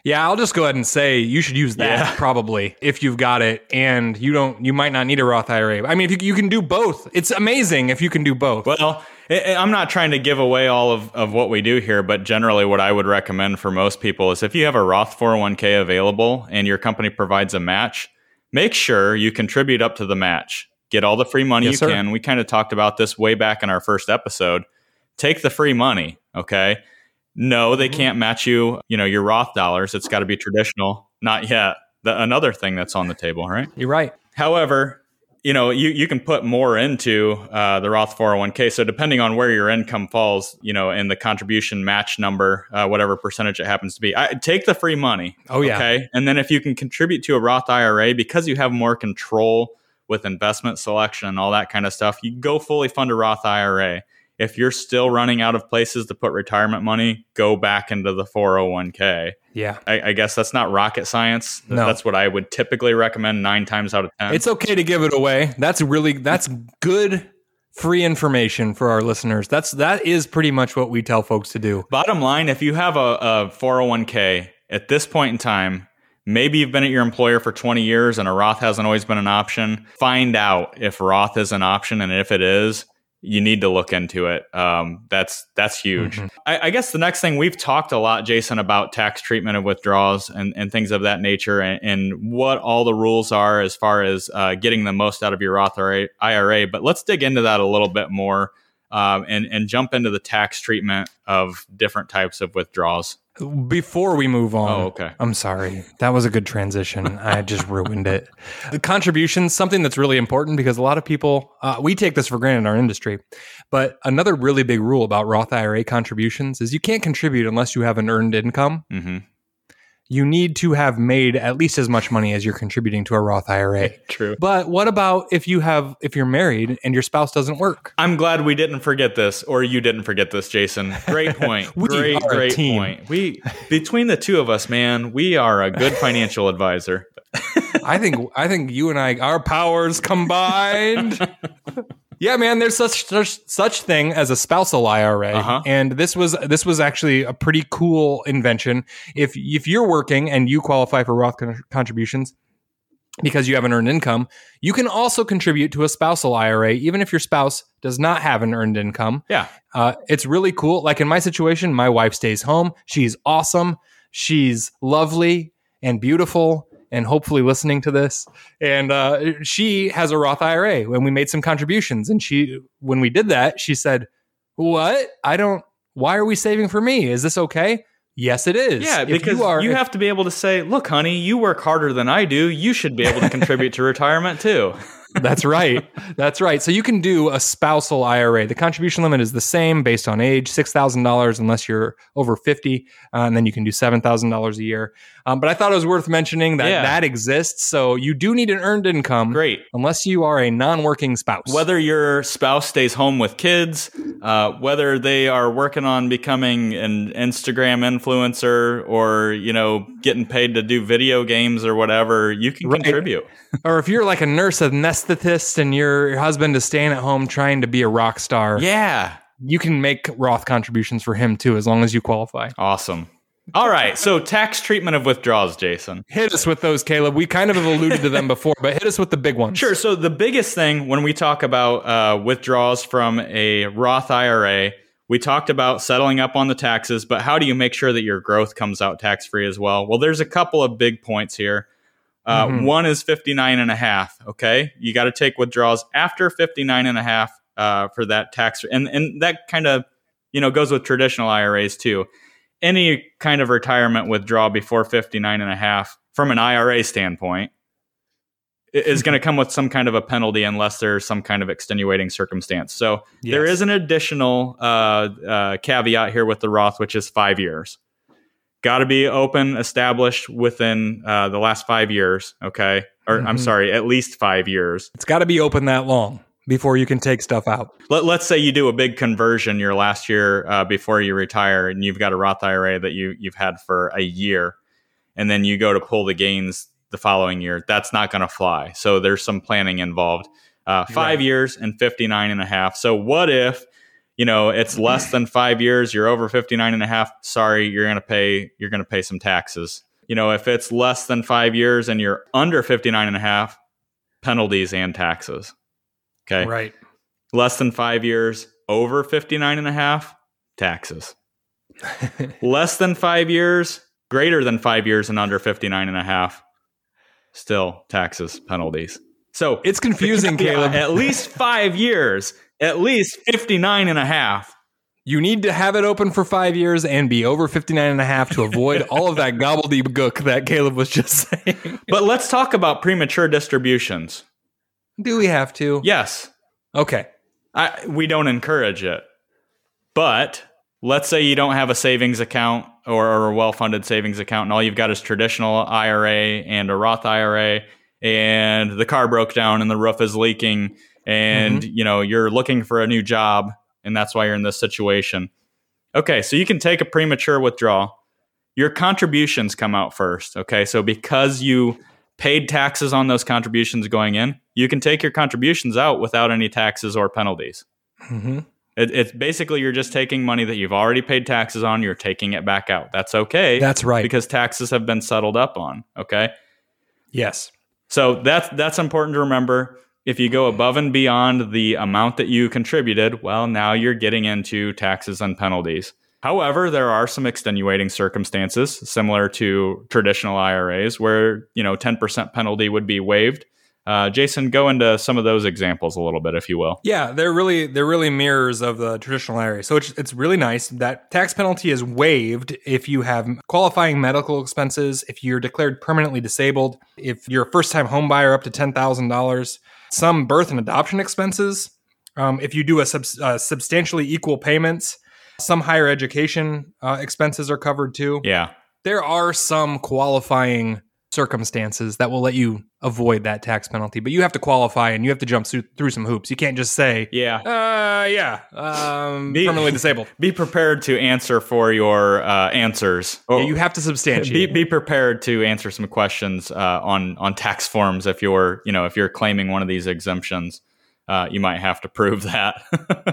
S1: Yeah, I'll just go ahead and say you should use that
S2: Yeah.
S1: probably if you've got it, and you don't. You might not need a Roth IRA. I mean, if you, you can do both, it's amazing if you can do both.
S2: Well, I'm not trying to give away all of, of what we do here, but generally, what I would recommend for most people is if you have a Roth 401k available and your company provides a match, make sure you contribute up to the match. Get all the free money
S1: Yes,
S2: you
S1: sir.
S2: can. We kind of talked about this way back in our first episode. Take the free money, okay? No, they
S1: Mhm.
S2: can't match you, you know, your Roth dollars. It's got to be traditional. Not yet. The, another thing that's on the table, right?
S1: You're right.
S2: However, you know, you, you can put more into uh, the Roth 401k. So depending on where your income falls, you know, in the contribution match number, uh, whatever percentage it happens to be, I, take the free money.
S1: Oh yeah.
S2: Okay. And then if you can contribute to a Roth IRA because you have more control with investment selection and all that kind of stuff, you go fully fund a Roth IRA. If you're still running out of places to put retirement money, go back into the 401k.
S1: Yeah.
S2: I, I guess that's not rocket science.
S1: No.
S2: That's what I would typically recommend nine times out of 10.
S1: It's okay to give it away. That's really that's good free information for our listeners. That's that is pretty much what we tell folks to do.
S2: Bottom line, if you have a, a 401k at this point in time, maybe you've been at your employer for 20 years and a Roth hasn't always been an option. Find out if Roth is an option, and if it is, you need to look into it. Um, that's that's huge.
S1: Mhm.
S2: I, I guess the next thing we've talked a lot, Jason, about tax treatment of withdrawals and, and things of that nature, and, and what all the rules are as far as uh, getting the most out of your Roth IRA. But let's dig into that a little bit more um, and and jump into the tax treatment of different types of withdrawals.
S1: Before we move on,
S2: Oh, okay.
S1: I'm sorry. That was a good transition. I just ruined it. The contributions, something that's really important because a lot of people, uh, we take this for granted in our industry. But another really big rule about Roth IRA contributions is you can't contribute unless you have an earned income.
S2: hmm
S1: You need to have made at least as much money as you're contributing to a Roth IRA.
S2: True.
S1: But what about if you have, if you're married and your spouse doesn't work?
S2: I'm glad we didn't forget this, or you didn't forget this, Jason. Great point.
S1: We
S2: great,
S1: are a
S2: great
S1: team.
S2: point. We between the two of us, man, we are a good financial advisor.
S1: I think I think you and I our powers combined. Yeah, man, there's such such such thing as a spousal IRA,
S2: Uh-huh.
S1: and this was this was actually a pretty cool invention. If if you're working and you qualify for Roth con- contributions because you have an earned income, you can also contribute to a spousal IRA, even if your spouse does not have an earned income.
S2: Yeah.
S1: Uh, it's really cool. Like in my situation, my wife stays home. She's awesome. She's lovely and beautiful and hopefully listening to this. And uh, she has a Roth IRA when we made some contributions. And she, when we did that, she said, What? I don't, why are we saving for me? Is this okay? Yes, it is.
S2: Yeah,
S1: If
S2: because you,
S1: if-
S2: have to be able to say, "Look, honey, you work harder than I do. You should be able to contribute to retirement too."
S1: That's right. That's right. So you can do a spousal IRA. The contribution limit is the same based on age, six thousand dollars unless you're over fifty, uh, and then you can do seven thousand dollars a year. Um, but I thought it was worth mentioning that
S2: Yeah.
S1: that exists. So you do need an earned income,
S2: Great.
S1: unless you are a non-working spouse.
S2: Whether your spouse stays home with kids, uh, whether they are working on becoming an Instagram influencer, or you know, getting paid to do video games or whatever, you can
S1: Right.
S2: contribute.
S1: or if you're like a nurse anesthetist and your, your husband is staying at home trying to be a rock star,
S2: Yeah,
S1: you can make Roth contributions for him too, as long as you qualify.
S2: awesome. All right, so tax treatment of withdrawals, Jason.
S1: Hit us with those, Caleb. We kind of have alluded to them before, but hit us with the big ones.
S2: Sure. So the biggest thing when we talk about uh, withdrawals from a Roth IRA, we talked about settling up on the taxes, but how do you make sure that your growth comes out tax free as well? Well, there's a couple of big points here. Uh,
S1: Mhm.
S2: One is 59 and a half. Okay. You got to take withdrawals after 59 and a half uh, for that tax. And, and that kind of, you know, goes with traditional IRAs too. Any kind of retirement withdrawal before 59 and a half from an IRA standpoint is going to come with some kind of a penalty unless there's some kind of extenuating circumstance. So there
S1: Yes.
S2: is an additional uh, uh, caveat here with the Roth, which is five years. Got to be open, established within uh, the last five years. Okay, or I'm
S1: Mhm.
S2: sorry, at least five years.
S1: It's got to be open that long before you can take stuff out.
S2: Let, let's say you do a big conversion your last year uh, before you retire, and you've got a Roth IRA that you you've had for a year, and then you go to pull the gains the following year. That's not going to fly. So there's some planning involved. Uh, five
S1: Right.
S2: years and 59 and a half. So what if you know it's less than five years? You're over 59 and a half. Sorry, you're going to pay. You're going to pay some taxes. You know, if it's less than five years and you're under 59 and a half, penalties and taxes. Okay
S1: Right.
S2: less than five years, over 59 and a half, taxes. less than five years, greater than five years, and under 59 and a half, still taxes, penalties. So
S1: It's confusing, Caleb.
S2: at least five years, at least 59 and a half.
S1: You need to have it open for five years and be over 59 and a half to avoid all of that gobbledygook that Caleb was just saying.
S2: But let's talk about premature distributions.
S1: Do we have to?
S2: Yes,
S1: Okay.
S2: I, we don't encourage it. But let's say you don't have a savings account or, a well funded savings account, and all you've got is traditional IRA and a Roth IRA, and the car broke down and the roof is leaking, and mm-hmm. you know you're looking for a new job, and that's why you're in this situation. Okay, so you can take a premature withdrawal. Your contributions come out first. Okay, so because you paid taxes on those contributions going in, you can take your contributions out without any taxes or penalties.
S1: hmm
S2: It, it's basically you're just taking money that you've already paid taxes on, you're taking it back out. That's okay
S1: That's right.
S2: because taxes have been settled up on. Okay.
S1: yes.
S2: So that's that's important to remember. If you go above and beyond the amount that you contributed, well, now you're getting into taxes and penalties. However, there are some extenuating circumstances similar to traditional IRAs where, you know, 10% penalty would be waived. Uh, Jason, go into some of those examples a little bit, if you will.
S1: Yeah, they're really they're really mirrors of the traditional IRA. So it's it's really nice that tax penalty is waived if you have qualifying medical expenses, if you're declared permanently disabled, if you're a first time home buyer up to ten thousand dollars, some birth and adoption expenses, um, if you do a sub, uh, substantially equal payments, some higher education uh, expenses are covered too.
S2: Yeah.
S1: There are some qualifying circumstances that will let you avoid that tax penalty, but you have to qualify and you have to jump through, some hoops. You can't just say,
S2: Yeah.
S1: uh, yeah, um,
S2: Be-
S1: permanently disabled.
S2: Be prepared to answer for your uh, answers.
S1: Yeah, you have to substantiate.
S2: be, be prepared to answer some questions uh, on on tax forms if you're you know if you're claiming one of these exemptions. Uh, you might have to prove that.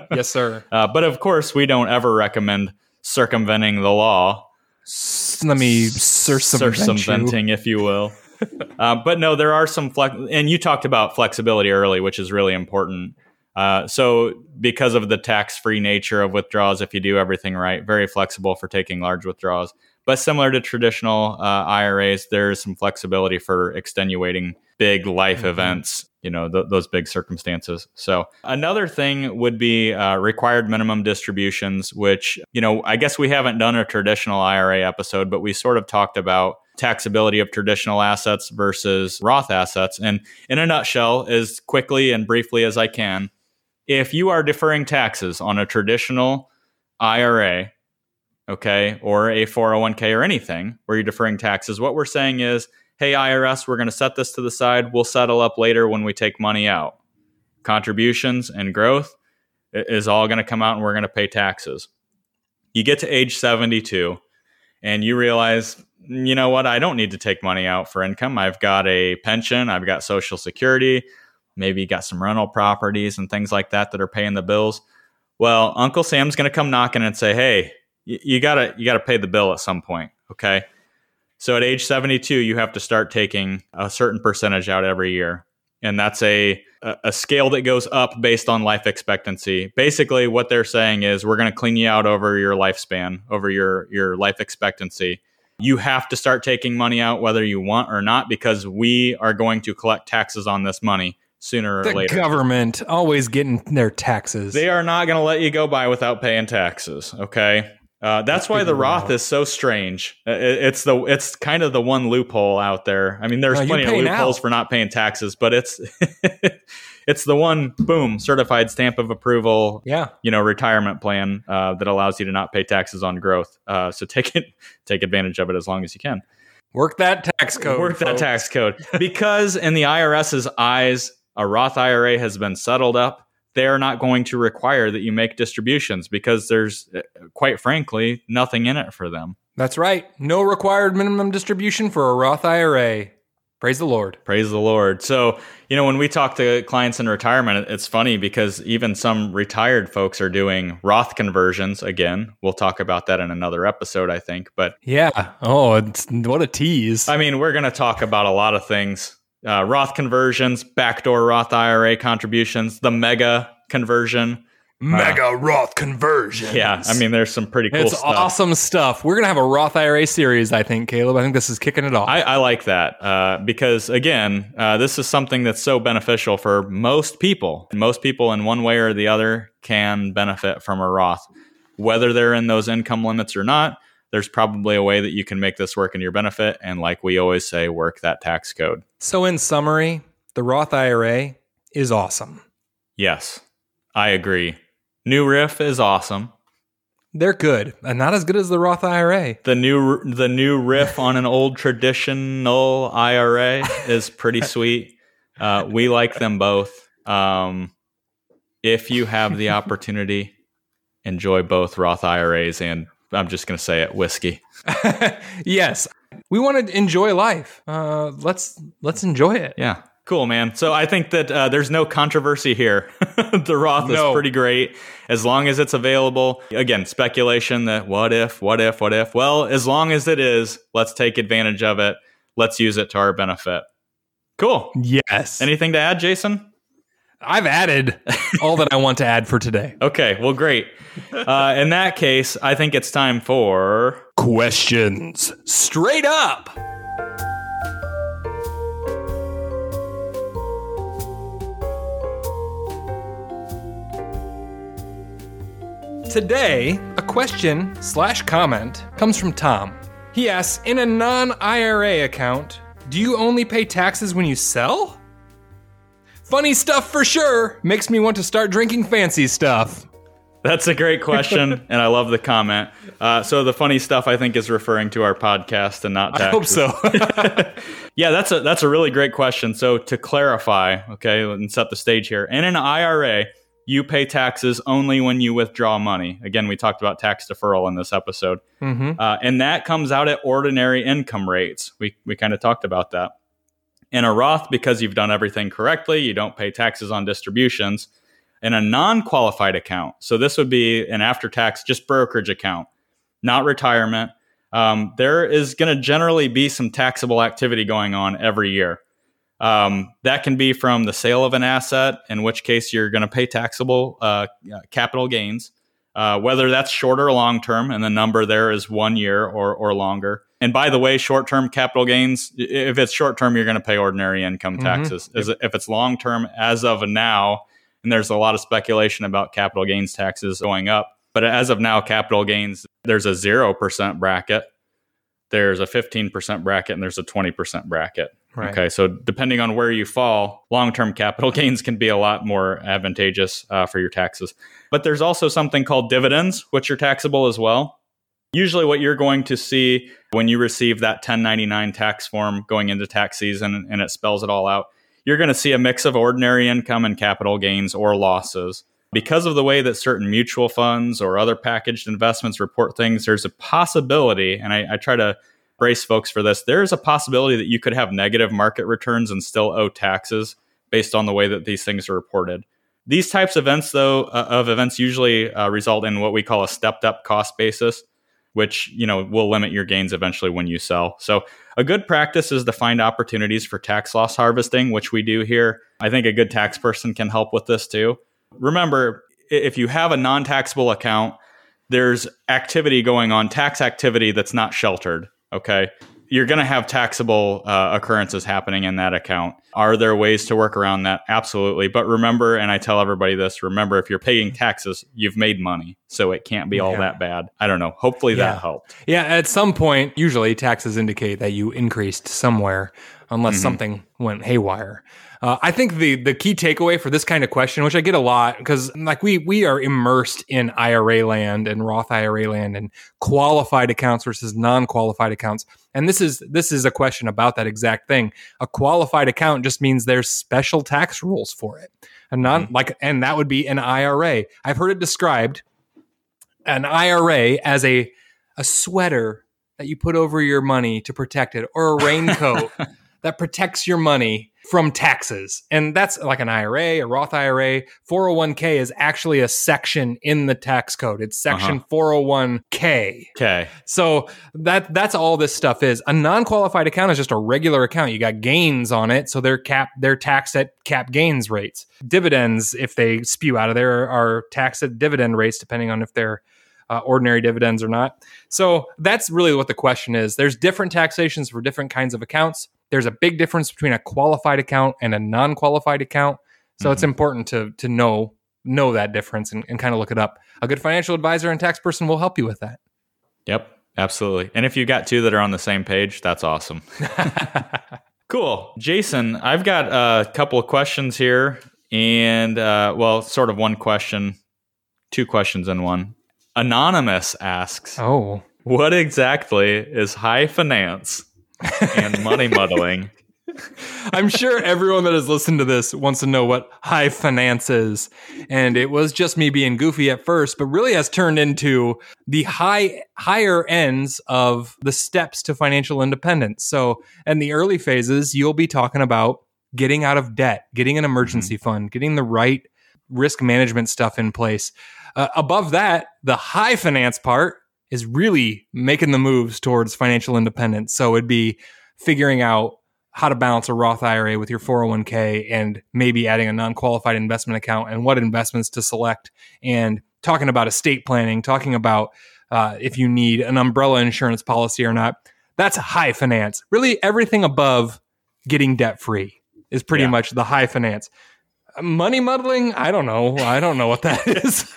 S1: yes, sir.
S2: Uh, but of course, we don't ever recommend circumventing the law.
S1: S- Let me circumvent you.
S2: circumventing, if you will. uh, but no, there are some flex, and you talked about flexibility early, which is really important. Uh, so, because of the tax-free nature of withdrawals, if you do everything right, very flexible for taking large withdrawals. But similar to traditional uh, IRAs, there is some flexibility for extenuating big life
S1: Mhm.
S2: events. You know th- those big circumstances. So another thing would be uh, required minimum distributions, which you know I guess we haven't done a traditional IRA episode, but we sort of talked about taxability of traditional assets versus Roth assets. And in a nutshell, as quickly and briefly as I can, if you are deferring taxes on a traditional IRA, okay, or a 401k or anything where you're deferring taxes, what we're saying is, hey, IRS, we're going to set this to the side. We'll settle up later when we take money out. Contributions and growth is all going to come out and we're going to pay taxes. You get to age 72 and you realize, you know what, I don't need to take money out for income. I've got a pension, I've got Social Security, maybe got some rental properties and things like that that are paying the bills. Well, Uncle Sam's going to come knocking and say, "Hey, you gotta you gotta pay the bill at some point." Okay, so at age seventy two, you have to start taking a certain percentage out every year, and that's a a a scale that goes up based on life expectancy. Basically, what they're saying is we're going to clean you out over your lifespan, over your your life expectancy. You have to start taking money out whether you want or not because we are going to collect taxes on this money sooner or
S1: The
S2: later.
S1: government always getting their taxes.
S2: They are not going to let you go by without paying taxes. Okay, uh, that's why the Roth
S1: out.
S2: is so strange. Uh, it- it's the it's kind of the one loophole out there. I mean, there's
S1: No,
S2: plenty of loopholes for not paying taxes, but it's it's the one boom certified stamp of approval.
S1: yeah.
S2: You know, retirement plan uh, that allows you to not pay taxes on growth. Uh, so take it take advantage of it as long as you can.
S1: Work that tax code.
S2: Work that tax code. Because in the IRS's eyes, a Roth IRA has been settled up. They're not going to require that you make distributions because there's, uh, quite frankly, nothing in it for them.
S1: That's right. No required minimum distribution for a Roth IRA. Praise the Lord.
S2: Praise the Lord. So, you know, when we talk to clients in retirement, it's funny because even some retired folks are doing Roth conversions. Again, we'll talk about that in another episode, I think. But
S1: Yeah. Oh, it's what a tease.
S2: I mean, we're going to talk about a lot of things uh, Roth conversions, backdoor Roth IRA contributions, the mega conversion.
S1: Mega Roth conversion.
S2: Yeah, I mean, there's some pretty cool
S1: it's
S2: stuff.
S1: awesome stuff. We're gonna have a Roth IRA series, I think, Caleb. I think this is kicking it off.
S2: I, I like that uh, because, again, uh, this is something that's so beneficial for most people. Most people, in one way or the other, can benefit from a Roth. Whether they're in those income limits or not, there's probably a way that you can make this work in your benefit. And, like we always say, work that tax code.
S1: so, in summary, the Roth IRA is awesome.
S2: Yes, I agree. New riff is awesome.
S1: They're good, and not as good as the Roth IRA.
S2: The new the new riff on an old traditional IRA is pretty sweet. Uh, we like them both. Um, if you have the opportunity, enjoy both Roth IRAs and I'm just going to say it, whiskey.
S1: yes, we want to enjoy life. Uh, let's let's enjoy it.
S2: Yeah, cool, man. So I think that uh, there's no controversy here. the Roth
S1: No.
S2: is pretty great as long as it's available. Again, speculation that what if, what if, what if. Well, as long as it is, let's take advantage of it. Let's use it to our benefit. Cool.
S1: Yes,
S2: Anything to add, Jason?
S1: I've added all that I want to add for today.
S2: Okay, well, great. Uh, in that case, I think it's time for.
S1: Questions straight up. Today, a question slash comment comes from Tom. He asks In a non IRA account, do you only pay taxes when you sell? Funny stuff for sure. Makes me want to start drinking fancy stuff.
S2: That's a great question, and I love the comment. Uh, so the funny stuff I think is referring to our podcast and not taxes.
S1: I hope
S2: so. yeah, that's a that's a really great question. So to clarify, okay, and set the stage here. In an IRA, you pay taxes only when you withdraw money. Again, we talked about tax deferral in this episode, mm-hmm. uh, and that comes out at ordinary income rates. We we kind of talked about that. In a Roth, because you've done everything correctly, you don't pay taxes on distributions in a non qualified account. So this would be an after tax, just brokerage account, not retirement. Um, there is going to generally be some taxable activity going on every year. Um, that can be from the sale of an asset, in which case you're going to pay taxable uh, capital gains, uh, whether that's short or long term, and the number there is one year or, or longer. And by the way, short term capital gains, if it's short term, you're going to pay ordinary income mm-hmm. taxes. Mm-hmm. Yep. If it's long term, as of now, and there's a lot of speculation about capital gains taxes going up. But as of now, capital gains, there's a 0% bracket, there's a 15% bracket, and there's a 20% bracket. Right. Okay. So depending on where you fall, long term capital gains can be a lot more advantageous uh, for your taxes. But there's also something called dividends, which are taxable as well. Usually, what you're going to see when you receive that 1099 tax form going into tax season and it spells it all out you're going to see a mix of ordinary income and capital gains or losses. Because of the way that certain mutual funds or other packaged investments report things, there's a possibility, and I, I try to brace folks for this, there's a possibility that you could have negative market returns and still owe taxes based on the way that these things are reported. These types of events, though, uh, of events usually uh, result in what we call a stepped up cost basis which you know will limit your gains eventually when you sell. So a good practice is to find opportunities for tax loss harvesting, which we do here. I think a good tax person can help with this too. Remember, if you have a non-taxable account, there's activity going on, tax activity that's not sheltered, okay? You're going to have taxable uh, occurrences happening in that account. Are there ways to work around that? Absolutely. But remember, and I tell everybody this remember, if you're paying taxes, you've made money. So it can't be all yeah. that bad. I don't know. Hopefully
S1: yeah.
S2: that helped.
S1: Yeah. At some point, usually taxes indicate that you increased somewhere unless mm-hmm. something went haywire. Uh, I think the the key takeaway for this kind of question, which I get a lot, because like we we are immersed in IRA land and Roth IRA land and qualified accounts versus non qualified accounts, and this is this is a question about that exact thing. A qualified account just means there's special tax rules for it, and non mm-hmm. like and that would be an IRA. I've heard it described an IRA as a a sweater that you put over your money to protect it, or a raincoat that protects your money from taxes. And that's like an IRA, a Roth IRA. 401k is actually a section in the tax code. It's section uh-huh. 401k.
S2: Okay.
S1: So that that's all this stuff is. A non-qualified account is just a regular account. You got gains on it, so they're cap they're taxed at cap gains rates. Dividends, if they spew out of there, are taxed at dividend rates depending on if they're uh, ordinary dividends or not. So that's really what the question is. There's different taxations for different kinds of accounts. There's a big difference between a qualified account and a non-qualified account. So mm-hmm. it's important to to know know that difference and, and kind of look it up. A good financial advisor and tax person will help you with that.
S2: Yep, absolutely. And if you got two that are on the same page, that's awesome. cool. Jason, I've got a couple of questions here. And, uh, well, sort of one question, two questions in one. Anonymous asks,
S1: "Oh,
S2: what exactly is high finance and money muddling?"
S1: I'm sure everyone that has listened to this wants to know what high finance is. And it was just me being goofy at first, but really has turned into the high higher ends of the steps to financial independence. So in the early phases, you'll be talking about getting out of debt, getting an emergency mm-hmm. fund, getting the right risk management stuff in place. Uh, above that, the high finance part is really making the moves towards financial independence. So it'd be figuring out how to balance a Roth IRA with your 401k and maybe adding a non qualified investment account and what investments to select and talking about estate planning, talking about uh, if you need an umbrella insurance policy or not. That's high finance. Really, everything above getting debt free is pretty yeah. much the high finance. Money muddling? I don't know. I don't know what that is.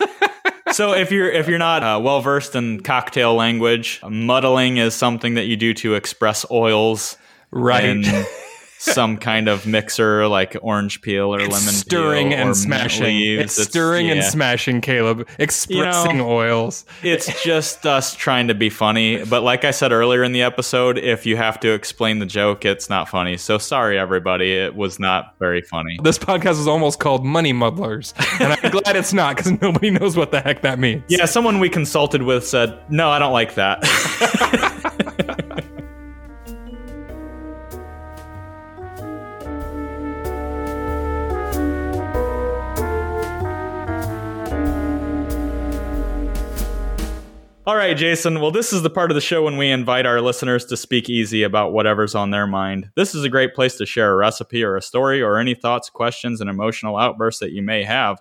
S2: So if you're if you're not uh, well versed in cocktail language, muddling is something that you do to express oils,
S1: right?
S2: some kind of mixer like orange peel or
S1: It's
S2: lemon
S1: stirring
S2: peel
S1: and smashing.
S2: leaves.
S1: It's stirring and smashing, Caleb. Expressing oils.
S2: It's just us trying to be funny. But like I said earlier in the episode, if you have to explain the joke, it's not funny. So sorry, everybody. It was not very funny.
S1: This podcast is almost called Money Muddlers, and I'm glad it's not because nobody knows what the heck that means.
S2: Yeah, someone we consulted with said, no, I don't like that. All right, Jason. Well, this is the part of the show when we invite our listeners to speak easy about whatever's on their mind. This is a great place to share a recipe or a story or any thoughts, questions, and emotional outbursts that you may have.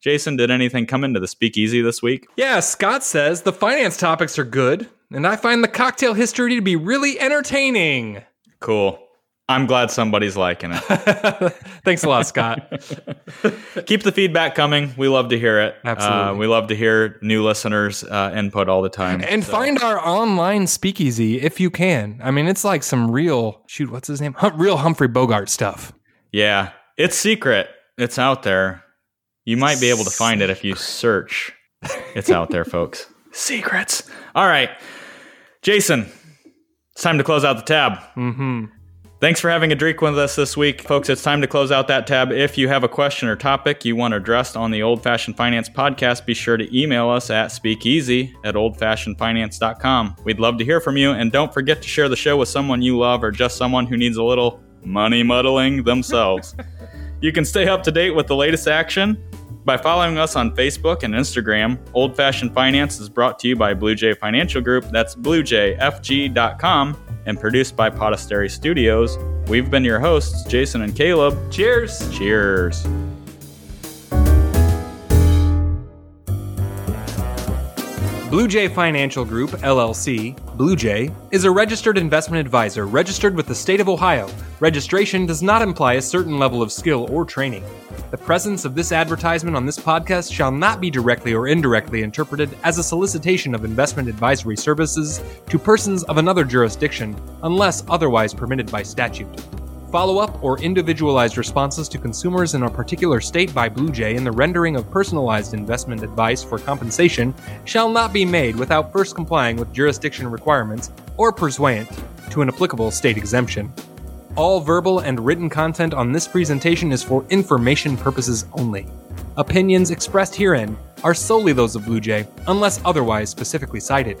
S2: Jason, did anything come into the speakeasy this week?
S1: Yeah, Scott says the finance topics are good, and I find the cocktail history to be really entertaining.
S2: Cool. I'm glad somebody's liking it.
S1: Thanks a lot, Scott.
S2: Keep the feedback coming. We love to hear it.
S1: Absolutely.
S2: Uh, we love to hear new listeners' uh, input all the time.
S1: And
S2: So-
S1: find our online speakeasy if you can. I mean, it's like some real shoot. What's his name? Hum- real Humphrey Bogart stuff.
S2: yeah, it's secret. It's out there. You might be able to find it if you search. It's out there, folks. Secrets. All right, Jason. It's time to close out the tab.
S1: Mm-hmm.
S2: Thanks for having a drink with us this week. Folks, it's time to close out that tab. If you have a question or topic you want addressed on the Old Fashioned Finance podcast, be sure to email us at speakeasy at oldfashionedfinance.com. We'd love to hear from you, and don't forget to share the show with someone you love or just someone who needs a little money muddling themselves. you can stay up to date with the latest action by following us on Facebook and Instagram. Old Fashioned Finance is brought to you by Blue Jay Financial Group. That's bluejayfg.com and produced by Podastery Studios. We've been your hosts, Jason and Caleb.
S1: Cheers.
S2: Cheers.
S1: Blue Jay Financial Group, LLC, Blue Jay, is a registered investment advisor registered with the state of Ohio. Registration does not imply a certain level of skill or training. The presence of this advertisement on this podcast shall not be directly or indirectly interpreted as a solicitation of investment advisory services to persons of another jurisdiction unless otherwise permitted by statute. Follow up or individualized responses to consumers in a particular state by Blue Jay in the rendering of personalized investment advice for compensation shall not be made without first complying with jurisdiction requirements or pursuant to an applicable state exemption. All verbal and written content on this presentation is for information purposes only. Opinions expressed herein are solely those of Blue Jay, unless otherwise specifically cited.